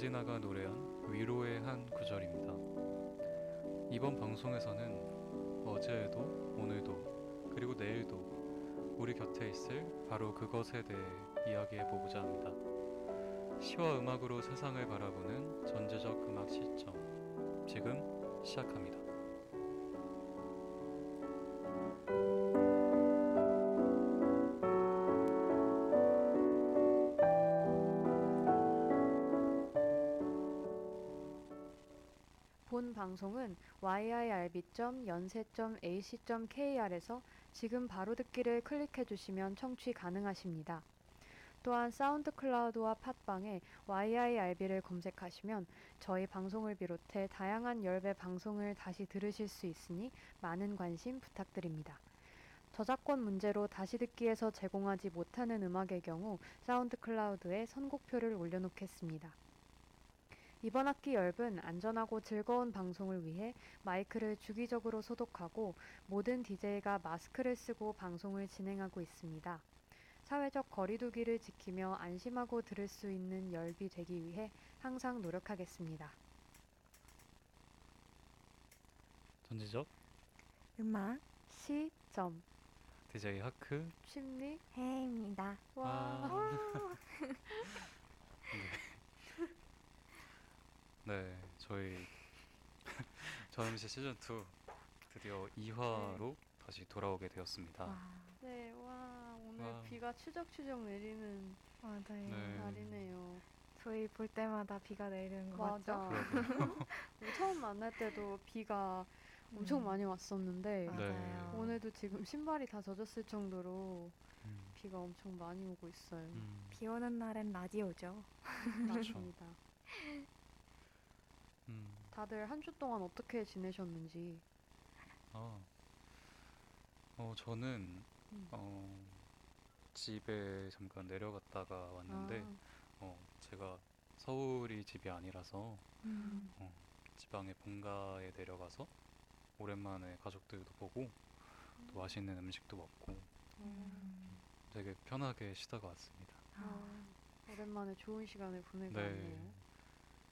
권진아가 노래한 위로의 한 구절입니다. 이번 방송에서는 어제에도 오늘도 그리고 내일도 우리 곁에 있을 바로 그것에 대해 이야기해 보고자 합니다. 시와 음악으로 세상을 바라보는 전제적 음악 시점. 지금 시작합니다. 방송은 yirb.yonsei.ac.kr에서 지금 바로 듣기를 클릭해 주시면 청취 가능하십니다. 또한 SoundCloud와 팟빵에 yirb를 검색하시면 저희 방송을 비롯해 다양한 yirb 방송을 다시 들으실 수 있으니 많은 관심 부탁드립니다. 저작권 문제로 다시 듣기에서 제공하지 못하는 음악의 경우 SoundCloud에 선곡표를 올려놓겠습니다. 이번 학기 열분 안전하고 즐거운 방송을 위해 마이크를 주기적으로 소독하고 모든 DJ가 마스크를 쓰고 방송을 진행하고 있습니다. 사회적 거리두기를 지키며 안심하고 들을 수 있는 열비 되기 위해 항상 노력하겠습니다. 전지적 음악 시점 DJ 하크 심리 해입니다. 와 아. 네, 저희 전음시 시즌 2 드디어 2화로 다시 돌아오게 되었습니다. 와, 네, 와 오늘 와. 비가 추적추적 내리는 맞아요. 네. 날이네요. 저희 볼 때마다 비가 내리는 거 맞아. 맞죠? 우리 처음 만날 때도 비가 엄청 음, 많이 왔었는데 맞아요. 오늘도 지금 신발이 다 젖었을 정도로 음, 비가 엄청 많이 오고 있어요. 음, 비 오는 날엔 라디오죠. 맞습니다. 음. 다들 한 주 동안 어떻게 지내셨는지. 아, 어 저는 음. 어 집에 잠깐 내려갔다가 왔는데 어 제가 서울이 집이 아니라서 음. 어, 지방의 본가에 내려가서 오랜만에 가족들도 보고 또 맛있는 음식도 먹고 음. 되게 편하게 쉬다가 왔습니다. 아, 아, 오랜만에 좋은 시간을 보내고 네. 왔네요.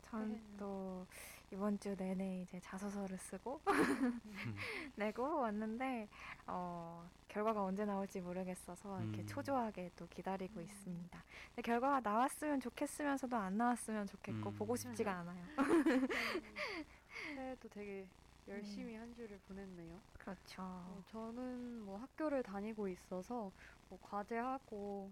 전또 이번 주 내내 이제 자소서를 쓰고 음, 내고 왔는데 어, 결과가 언제 나올지 모르겠어서 이렇게 음. 초조하게 또 기다리고 있습니다. 근데 결과가 나왔으면 좋겠으면서도 안 나왔으면 좋겠고 음. 보고 싶지가 않아요. 새해도 되게 열심히 한 주를 보냈네요. 그렇죠. 어, 저는 뭐 학교를 다니고 있어서 뭐 과제하고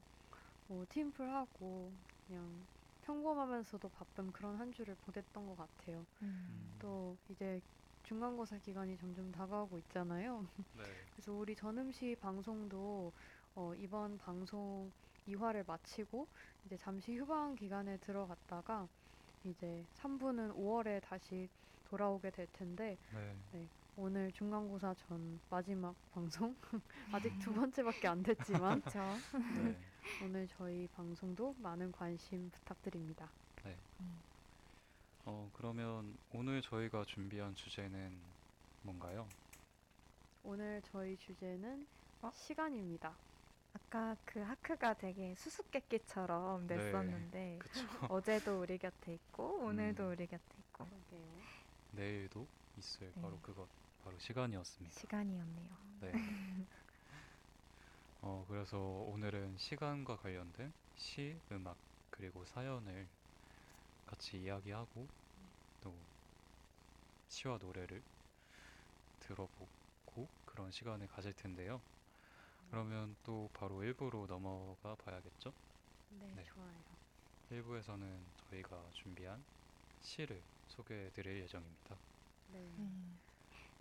뭐 팀플하고 그냥 평범하면서도 바쁜 그런 한 주를 보냈던 것 같아요. 음. 또 이제 중간고사 기간이 점점 다가오고 있잖아요. 네. 그래서 우리 전음시 방송도 어, 이번 방송 2화를 마치고 이제 잠시 휴방 기간에 들어갔다가 이제 3부는 5월에 다시 돌아오게 될 텐데 네. 오늘 중간고사 전 마지막 방송 아직 두 번째밖에 안 됐지만. 네. 오늘 저희 방송도 많은 관심 부탁드립니다. 음. 어 그러면 오늘 저희가 준비한 주제는 뭔가요? 오늘 저희 주제는 어? 시간입니다. 아까 그 하크가 되게 수수께끼처럼 네. 냈었는데 그쵸. 어제도 우리 곁에 있고 오늘도 음. 우리 곁에 있고 그러게요. 내일도 있을 네. 바로 그것 바로 시간이었습니다. 시간이었네요. 네. 어 그래서 오늘은 시간과 관련된 시, 음악 그리고 사연을 같이 이야기하고 또 시와 노래를 들어보고 그런 시간을 가질 텐데요. 그러면 또 바로 1부로 넘어가 봐야겠죠? 네, 네. 좋아요. 1부에서는 저희가 준비한 시를 소개해 드릴 예정입니다. 네. 음.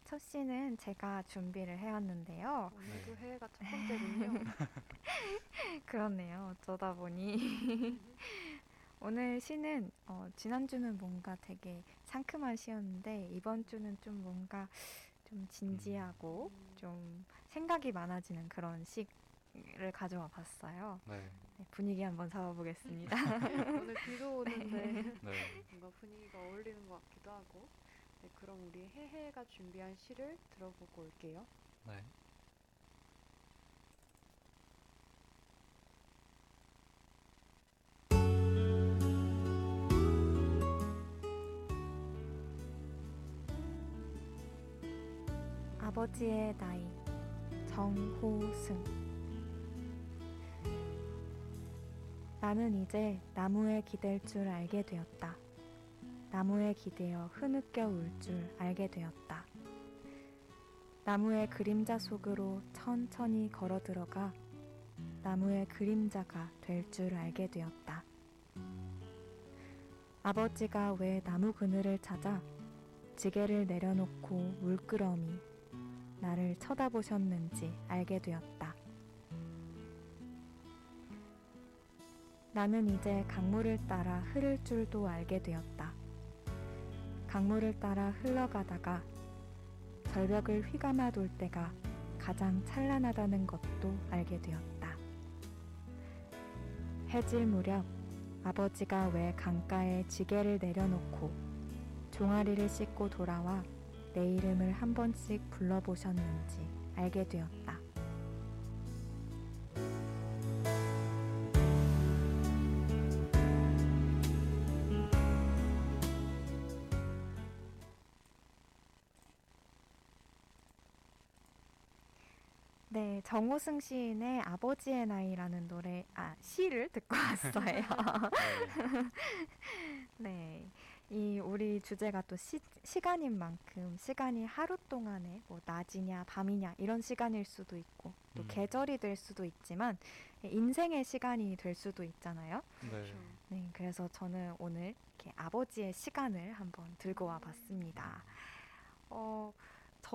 첫 시는 제가 준비를 해왔는데요. 오늘도 네. 해외가 첫 번째군요. 그렇네요. 어쩌다 보니 오늘 시는 어, 지난주는 뭔가 되게 상큼한 시였는데 이번 주는 좀 뭔가 좀 진지하고 좀 생각이 많아지는 그런 시를 가져와 봤어요. 네. 네, 분위기 한번 잡아보겠습니다. 오늘 비도 오는데 네. 뭔가 분위기가 어울리는 것 같기도 하고 네, 그럼 우리 해해가 준비한 시를 들어보고 올게요. 네. 아버지의 나이 정호승 나는 이제 나무에 기댈 줄 알게 되었다. 나무에 기대어 흐느껴 울 줄 알게 되었다. 나무의 그림자 속으로 천천히 걸어 들어가 나무의 그림자가 될 줄 알게 되었다. 아버지가 왜 나무 그늘을 찾아 지게를 내려놓고 물끄러미 나를 쳐다보셨는지 알게 되었다. 나는 이제 강물을 따라 흐를 줄도 알게 되었다. 강물을 따라 흘러가다가 절벽을 휘감아 돌 때가 가장 찬란하다는 것도 알게 되었다. 해질 무렵 아버지가 왜 강가에 지게를 내려놓고 종아리를 씻고 돌아와 내 이름을 한 번씩 불러보셨는지 알게 되었다. 네, 정호승 시인의 아버지의 나이라는 노래, 아, 시를 듣고 왔어요. 네. 이 우리 주제가 또 시, 시간인 만큼 시간이 하루 동안에 뭐 낮이냐 밤이냐 이런 시간일 수도 있고 또 음. 계절이 될 수도 있지만 인생의 시간이 될 수도 있잖아요. 네. 네, 그래서 저는 오늘 이렇게 아버지의 시간을 한번 들고 와 봤습니다. 어,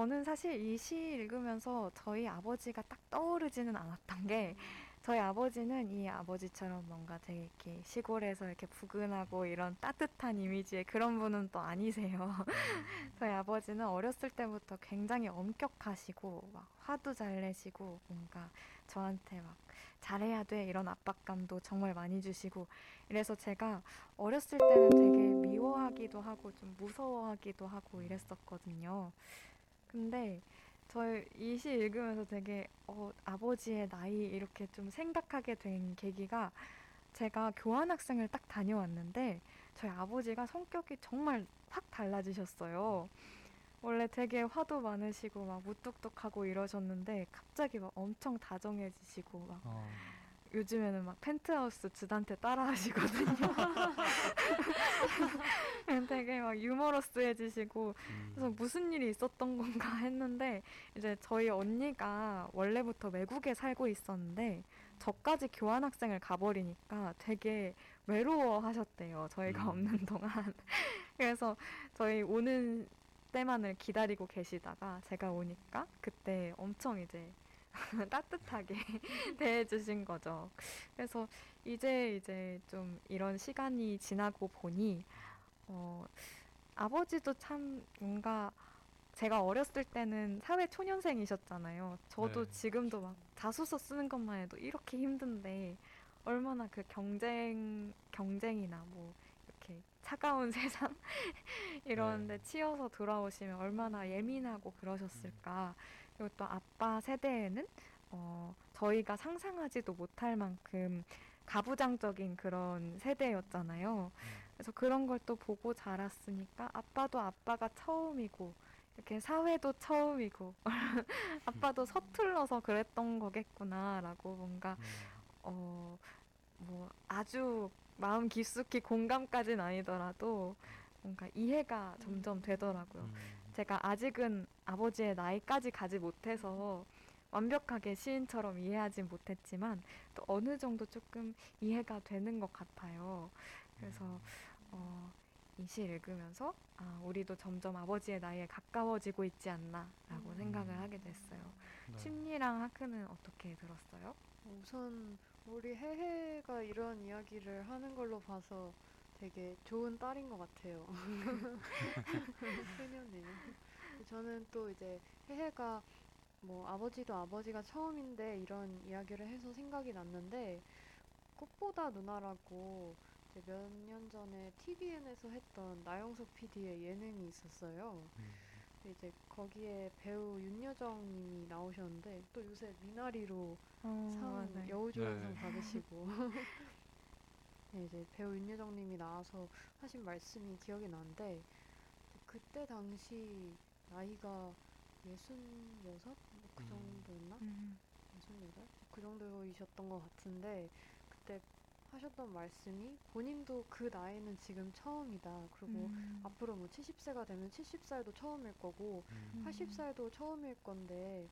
저는 사실 이 시 읽으면서 저희 아버지가 딱 떠오르지는 않았던 게 저희 아버지는 이 아버지처럼 뭔가 되게 이렇게 시골에서 이렇게 부근하고 이런 따뜻한 이미지의 그런 분은 또 아니세요. 저희 아버지는 어렸을 때부터 굉장히 엄격하시고 막 화도 잘 내시고 뭔가 저한테 막 잘해야 돼 이런 압박감도 정말 많이 주시고 이래서 제가 어렸을 때는 되게 미워하기도 하고 좀 무서워하기도 하고 이랬었거든요. 근데 저희 이시 읽으면서 되게 어, 아버지의 나이 이렇게 좀 생각하게 된 계기가 제가 교환학생을 딱 다녀왔는데 저희 아버지가 성격이 정말 확 달라지셨어요. 원래 되게 화도 많으시고 막 무뚝뚝하고 이러셨는데 갑자기 막 엄청 다정해지시고 막 어, 요즘에는 막 펜트하우스 주단태 따라 하시거든요. 되게 막 유머러스해지시고 음. 그래서 무슨 일이 있었던 건가 했는데 이제 저희 언니가 원래부터 외국에 살고 있었는데 저까지 교환학생을 가버리니까 되게 외로워하셨대요. 저희가 음. 없는 동안. 그래서 저희 오는 때만을 기다리고 계시다가 제가 오니까 그때 엄청 이제 따뜻하게 대해주신 거죠. 그래서 이제 이제 좀 이런 시간이 지나고 보니 어, 아버지도 참 뭔가 제가 어렸을 때는 사회 초년생이셨잖아요. 저도 네. 지금도 막 자소서 쓰는 것만 해도 이렇게 힘든데 얼마나 그 경쟁 경쟁이나 뭐 이렇게 차가운 세상 이런데 네. 치여서 돌아오시면 얼마나 예민하고 그러셨을까. 그리고 또 아빠 세대에는 어, 저희가 상상하지도 못할 만큼 가부장적인 그런 세대였잖아요. 그래서 그런 걸 또 보고 자랐으니까 아빠도 아빠가 처음이고 이렇게 사회도 처음이고 아빠도 서툴러서 그랬던 거겠구나라고 뭔가 음. 어뭐 아주 마음 깊숙이 공감까지는 아니더라도 뭔가 이해가 점점 되더라고요. 음. 제가 아직은 아버지의 나이까지 가지 못해서 완벽하게 시인처럼 이해하진 못했지만 또 어느 정도 조금 이해가 되는 것 같아요. 그래서 어, 이시 읽으면서 아, 우리도 점점 아버지의 나이에 가까워지고 있지 않나라고 음. 생각을 하게 됐어요. 네. 심리랑 하크는 어떻게 들었어요? 우선 우리 해해가 이런 이야기를 하는 걸로 봐서 되게 좋은 딸인 것 같아요. 소녀네요. 저는 또 이제 해해가 뭐 아버지도 아버지가 처음인데 이런 이야기를 해서 생각이 났는데 꽃보다 누나라고 몇 년 전에 TVN에서 했던 나영석 PD의 예능이 있었어요. 음. 이제 거기에 배우 윤여정님이 나오셨는데 또 요새 미나리로 어, 상 맞아요. 여우조연상 네. 받으시고 네, 이제 배우 윤여정님이 나와서 하신 말씀이 기억이 나는데 그때 당시 나이가 예순여섯 뭐그 음. 정도였나? 음, 예순여덟 그 정도이셨던 것 같은데 그때 하셨던 말씀이 본인도 그 나이는 지금 처음이다. 그리고 음, 앞으로 뭐 70세가 되면 70살도 처음일 거고 음. 80살도 처음일 건데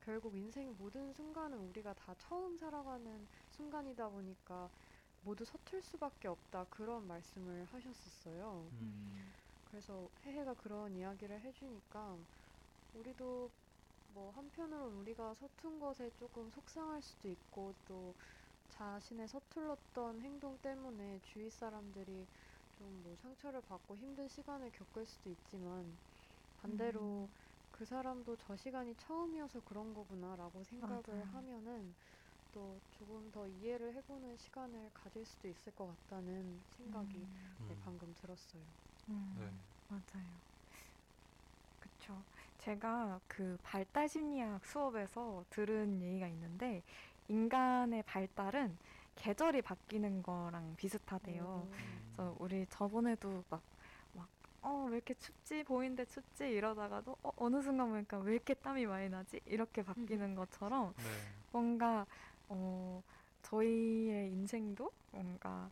결국 인생 모든 순간은 우리가 다 처음 살아가는 순간이다 보니까 모두 서툴 수밖에 없다 그런 말씀을 하셨었어요. 음. 음, 그래서 해해가 그런 이야기를 해주니까 우리도 뭐 한편으로는 우리가 서툰 것에 조금 속상할 수도 있고 또 자신의 서툴렀던 행동 때문에 주위 사람들이 좀 뭐 상처를 받고 힘든 시간을 겪을 수도 있지만 반대로 음. 그 사람도 저 시간이 처음이어서 그런 거구나라고 생각을 맞아요. 하면은 또 조금 더 이해를 해보는 시간을 가질 수도 있을 것 같다는 생각이 음, 네, 음. 방금 들었어요. 음, 네. 맞아요. 그쵸. 제가 그 발달 심리학 수업에서 들은 얘기가 있는데 인간의 발달은 계절이 바뀌는 거랑 비슷하대요. 음. 그래서 우리 저번에도 막, 막, 어, 왜 이렇게 춥지? 보이는데 춥지? 이러다가도, 어, 어느 순간 보니까 왜 이렇게 땀이 많이 나지? 이렇게 바뀌는 것처럼 네. 뭔가, 어, 저희의 인생도 뭔가,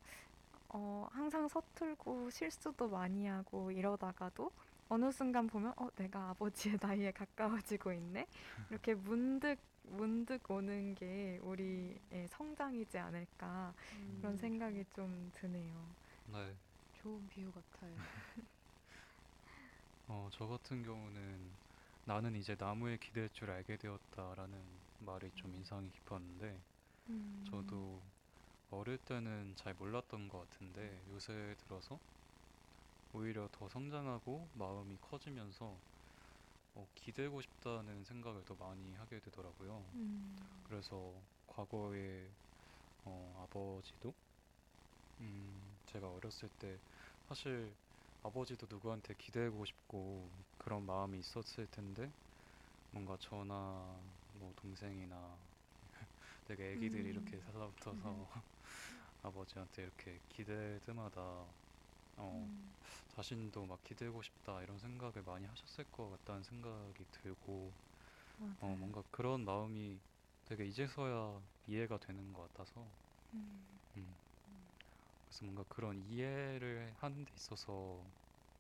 어, 항상 서툴고 실수도 많이 하고 이러다가도 어느 순간 보면, 어, 내가 아버지의 나이에 가까워지고 있네? 이렇게 문득, 문득 오는 게 우리의 성장이지 않을까. 그런 음, 생각이 좀 드네요. 네. 좋은 비유 같아요. 어, 저 같은 경우는 나는 이제 나무에 기댈 줄 알게 되었다라는 말이 좀 인상이 깊었는데 음. 저도 어릴 때는 잘 몰랐던 것 같은데 요새 들어서 오히려 더 성장하고 마음이 커지면서 어, 기대고 싶다는 생각을 더 많이 하게 되더라고요. 음. 그래서 과거에 어, 아버지도 음, 제가 어렸을 때 사실 아버지도 누구한테 기대고 싶고 그런 마음이 있었을 텐데 뭔가 저나 뭐 동생이나 되게 애기들이 음. 이렇게 달라붙어서 아버지한테 이렇게 기댈 때마다 어, 음. 자신도 막 기대고 싶다 이런 생각을 많이 하셨을 것 같다는 생각이 들고 어, 맞아요. 뭔가 그런 마음이 되게 이제서야 이해가 되는 것 같아서 음. 음. 그래서 뭔가 그런 이해를 하는 데 있어서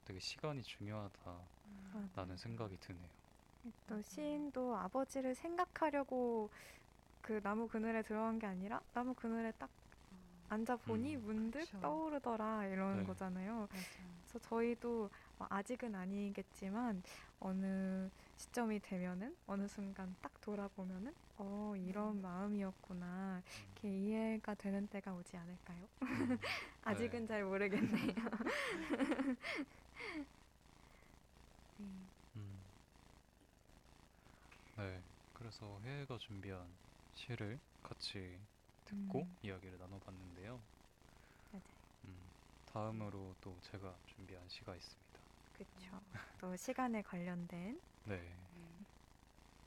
되게 시간이 중요하다라는 맞아요. 생각이 드네요. 또 시인도 아버지를 생각하려고 그 나무 그늘에 들어간 게 아니라 나무 그늘에 딱 앉아 보니 음. 문득 그쵸. 떠오르더라 이러는 네. 거잖아요. 맞아요. 그래서 저희도 뭐 아직은 아니겠지만 어느 시점이 되면은 어느 순간 딱 돌아보면은 어 이런 음. 마음이었구나 이렇게 이해가 되는 때가 오지 않을까요? 음. 아직은 네. 잘 모르겠네요. 네. 음. 네. 그래서 혜혜가 준비한 시를 같이 듣고 음. 이야기를 나눠봤는데요. 맞아요. 음. 다음으로 또 제가 준비한 시가 있습니다. 그렇죠. 또 시간에 관련된 네. 음,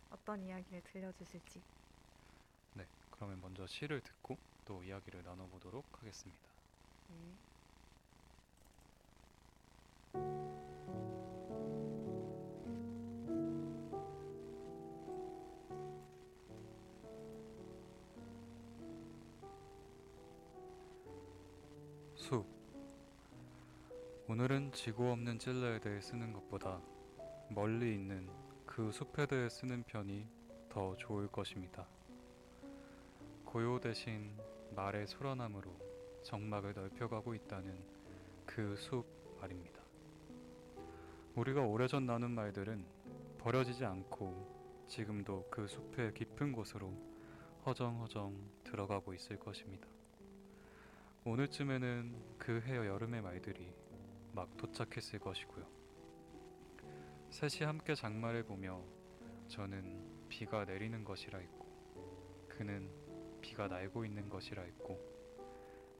어떤 이야기를 들려주실지. 네. 그러면 먼저 시를 듣고 또 이야기를 나눠보도록 하겠습니다. 네. 오늘은 지구 없는 찔레에 대해 쓰는 것보다 멀리 있는 그 숲에 대해 쓰는 편이 더 좋을 것입니다. 고요 대신 말의 소란함으로 정막을 넓혀가고 있다는 그 숲 말입니다. 우리가 오래전 나눈 말들은 버려지지 않고 지금도 그 숲의 깊은 곳으로 허정허정 들어가고 있을 것입니다. 오늘쯤에는 그 해여 여름의 말들이 막 도착했을 것이고요. 셋이 함께 장마를 보며 저는 비가 내리는 것이라 했고 그는 비가 날고 있는 것이라 했고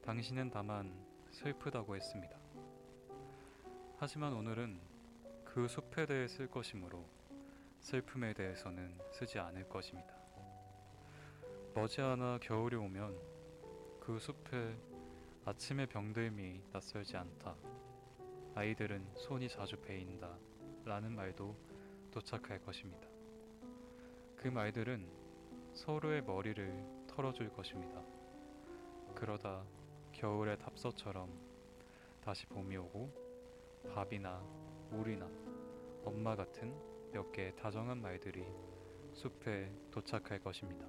당신은 다만 슬프다고 했습니다. 하지만 오늘은 그 숲에 대해 쓸 것이므로 슬픔에 대해서는 쓰지 않을 것입니다. 머지않아 겨울이 오면 그 숲에 아침의 병들미 낯설지 않다. 아이들은 손이 자주 베인다. 라는 말도 도착할 것입니다. 그 말들은 서로의 머리를 털어줄 것입니다. 그러다 겨울의 답서처럼 다시 봄이 오고 밥이나 물이나 엄마 같은 몇 개의 다정한 말들이 숲에 도착할 것입니다.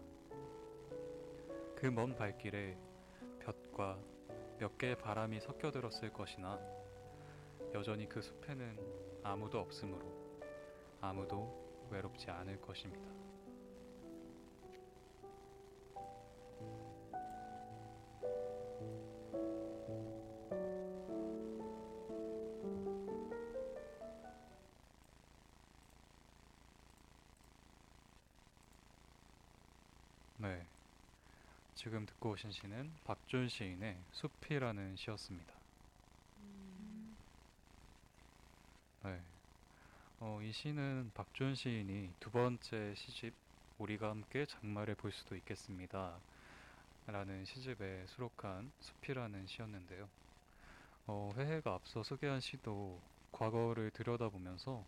그 먼 발길에 볕과 몇 개의 바람이 섞여 들었을 것이나 여전히 그 숲에는 아무도 없으므로 아무도 외롭지 않을 것입니다. 네. 지금 듣고 오신 시는 박준 시인의 숲이라는 시였습니다. 네. 어, 이 시는 박준 시인이 두 번째 시집 우리가 함께 장마를 볼 수도 있겠습니다. 라는 시집에 수록한 숲이라는 시였는데요. 어, 회해가 앞서 소개한 시도 과거를 들여다보면서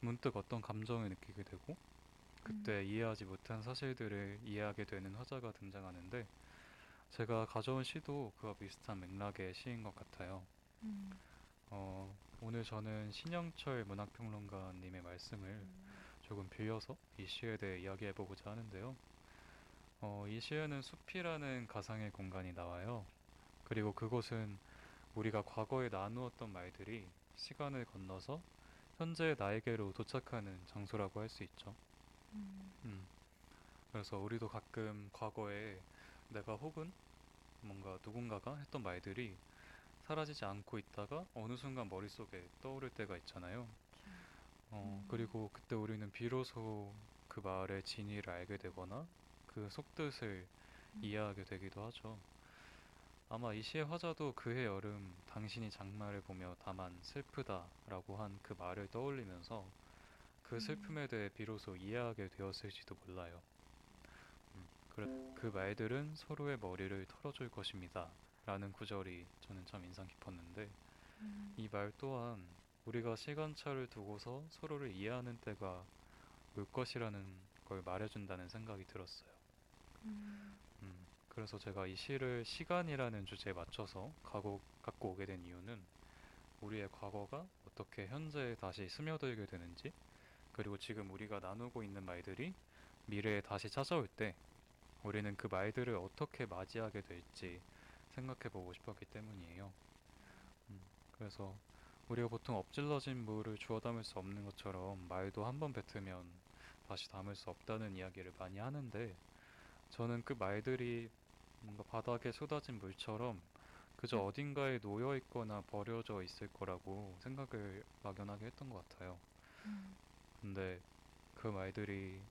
문득 어떤 감정을 느끼게 되고 그때 이해하지 못한 사실들을 이해하게 되는 화자가 등장하는데 제가 가져온 시도 그와 비슷한 맥락의 시인 것 같아요. 음. 어, 오늘 저는 신영철 문학평론가님의 말씀을 조금 빌려서 이 시에 대해 이야기해보고자 하는데요. 어, 이 시에는 숲이라는 가상의 공간이 나와요. 그리고 그곳은 우리가 과거에 나누었던 말들이 시간을 건너서 현재의 나에게로 도착하는 장소라고 할 수 있죠. 음. 음. 그래서 우리도 가끔 과거에 내가 혹은 뭔가 누군가가 했던 말들이 사라지지 않고 있다가 어느 순간 머릿속에 떠오를 때가 있잖아요. 어, 음. 그리고 그때 우리는 비로소 그 말의 진위를 알게 되거나 그 속뜻을 음. 이해하게 되기도 하죠. 아마 이 시의 화자도 그해 여름 당신이 장마를 보며 다만 슬프다라고 한 그 말을 떠올리면서 그 음. 슬픔에 대해 비로소 이해하게 되었을지도 몰라요. 그 말들은 서로의 머리를 털어줄 것입니다. 라는 구절이 저는 참 인상 깊었는데 음. 이말 또한 우리가 시간차를 두고서 서로를 이해하는 때가 올 것이라는 걸 말해준다는 생각이 들었어요. 음. 음, 그래서 제가 이 시를 시간이라는 주제에 맞춰서 가고, 갖고 오게 된 이유는 우리의 과거가 어떻게 현재에 다시 스며들게 되는지 그리고 지금 우리가 나누고 있는 말들이 미래에 다시 찾아올 때 우리는 그 말들을 어떻게 맞이하게 될지 생각해 보고 싶었기 때문이에요. 음, 그래서 우리가 보통 엎질러진 물을 주워 담을 수 없는 것처럼 말도 한 번 뱉으면 다시 담을 수 없다는 이야기를 많이 하는데 저는 그 말들이 뭔가 바닥에 쏟아진 물처럼 그저 어딘가에 놓여 있거나 버려져 있을 거라고 생각을 막연하게 했던 것 같아요. 음. 근데 그 말들이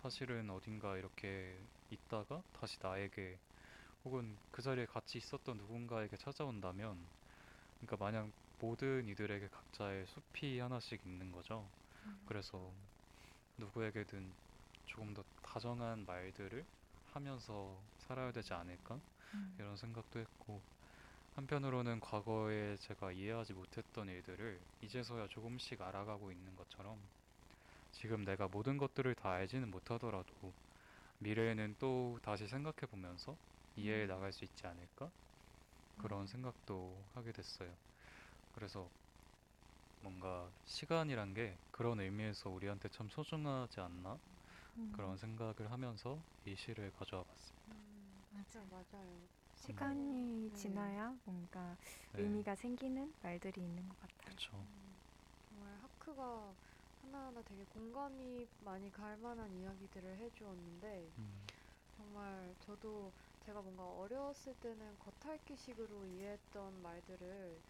사실은 어딘가 이렇게 있다가 다시 나에게 혹은 그 자리에 같이 있었던 누군가에게 찾아온다면 그러니까 마냥 모든 이들에게 각자의 숲이 하나씩 있는 거죠. 음. 그래서 누구에게든 조금 더 다정한 말들을 하면서 살아야 되지 않을까? 음. 이런 생각도 했고 한편으로는 과거에 제가 이해하지 못했던 일들을 이제서야 조금씩 알아가고 있는 것처럼 지금 내가 모든 것들을 다 알지는 못하더라도 미래에는 또 다시 생각해 보면서 이해해 음. 나갈 수 있지 않을까? 그런 음. 생각도 하게 됐어요. 그래서 뭔가 시간이란 게 그런 의미에서 우리한테 참 소중하지 않나? 음. 그런 생각을 하면서 이 시를 가져와 봤습니다. 음, 맞아. 맞아요. 시간이 네. 지나야 뭔가 네, 의미가 생기는 말들이 있는 것 같아요. 음, 정말 하크가 하나하나 되게 공감이 많이 갈 만한 이야기들을 해주었는데 음, 정말 저도 제가 뭔가 어려웠을 때는 겉핥기식으로 이해했던 말들을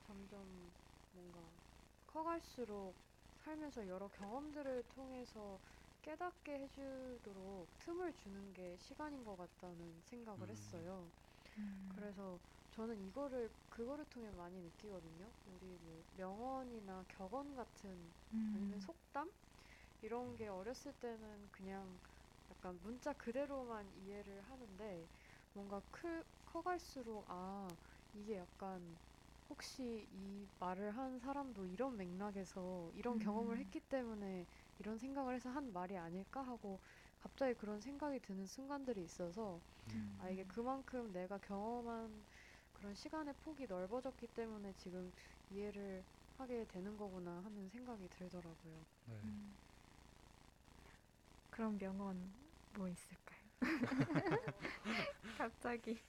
점점 뭔가 커갈수록 살면서 여러 경험들을 통해서 깨닫게 해주도록 틈을 주는 게 시간인 것 같다는 생각을 음. 했어요. 음. 그래서 저는 이거를 그거를 통해 많이 느끼거든요. 우리 뭐 명언이나 격언 같은 아니면 음. 속담 이런 게 어렸을 때는 그냥 약간 문자 그대로만 이해를 하는데 뭔가 크, 커갈수록 아 이게 약간 혹시 이 말을 한 사람도 이런 맥락에서 이런 경험을 음. 했기 때문에 이런 생각을 해서 한 말이 아닐까 하고 갑자기 그런 생각이 드는 순간들이 있어서 음. 아 이게 그만큼 내가 경험한 그런 시간의 폭이 넓어졌기 때문에 지금 이해를 하게 되는 거구나 하는 생각이 들더라고요. 네. 음. 그런 명언 뭐 있을까요? 갑자기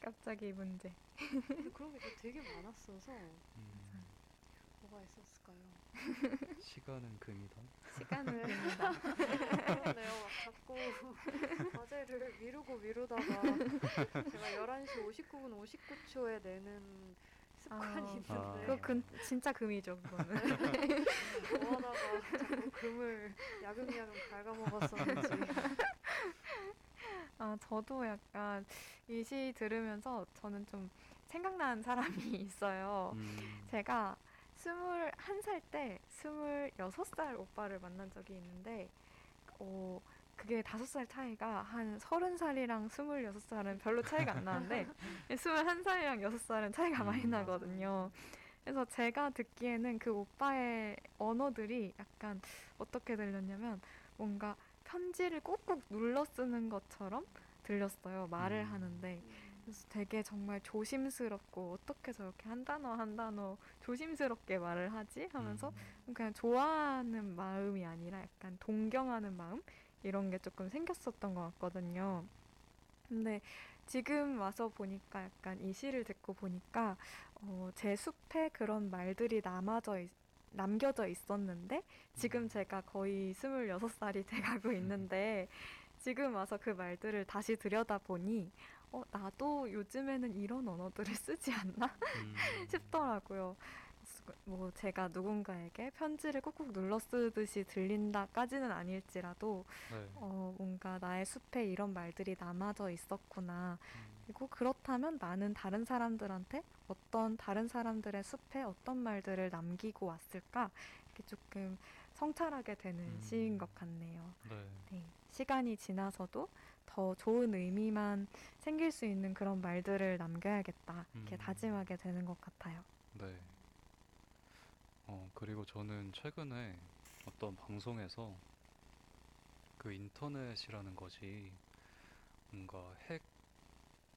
갑자기 문제. 그런 게 되게 많았어서 음. 뭐가 있었을까요? 시간은 금이다. 시간을 네. 봅니다. 그러네요. 막 자꾸 과제를 미루고 미루다가 제가 11시 59분 59초에 내는 습관이 아, 있는데 아. 그거 금, 진짜 금이죠 그거는. 뭐 하다가 자꾸 금을 야금야금 갉아먹었었는지 아 저도 약간 이 시 들으면서 저는 좀 생각난 사람이 있어요. 음. 제가 스물한 살 때 스물여섯 살 오빠를 만난 적이 있는데 어 그게 다섯 살 차이가 한 서른 살이랑 스물여섯 살은 별로 차이가 안 나는데 스물한 살이랑 여섯 살은 차이가 많이 음. 나거든요. 그래서 제가 듣기에는 그 오빠의 언어들이 약간 어떻게 들렸냐면 뭔가 편지를 꾹꾹 눌러 쓰는 것처럼 들렸어요. 말을 음. 하는데 그래서 되게 정말 조심스럽고 어떻게 저렇게 한 단어 한 단어 조심스럽게 말을 하지 하면서 음. 그냥 좋아하는 마음이 아니라 약간 동경하는 마음 이런 게 조금 생겼었던 것 같거든요. 근데 지금 와서 보니까 약간 이 시를 듣고 보니까 어, 제 숲에 그런 말들이 남아져 있, 남겨져 있었는데 지금 제가 거의 스물여섯 살이 돼가고 있는데 지금 와서 그 말들을 다시 들여다보니 어, 나도 요즘에는 이런 언어들을 쓰지 않나 음. 싶더라고요. 뭐 제가 누군가에게 편지를 꾹꾹 눌러 쓰듯이 들린다까지는 아닐지라도 네. 어, 뭔가 나의 숲에 이런 말들이 남아져 있었구나. 음. 그리고 그렇다면 나는 다른 사람들한테 어떤 다른 사람들의 숲에 어떤 말들을 남기고 왔을까? 이렇게 조금 성찰하게 되는 음. 시인 것 같네요. 네. 네. 시간이 지나서도 더 좋은 의미만 생길 수 있는 그런 말들을 남겨야겠다. 이렇게 음. 다짐하게 되는 것 같아요. 네. 어, 그리고 저는 최근에 어떤 방송에서 그 인터넷이라는 것이 뭔가 핵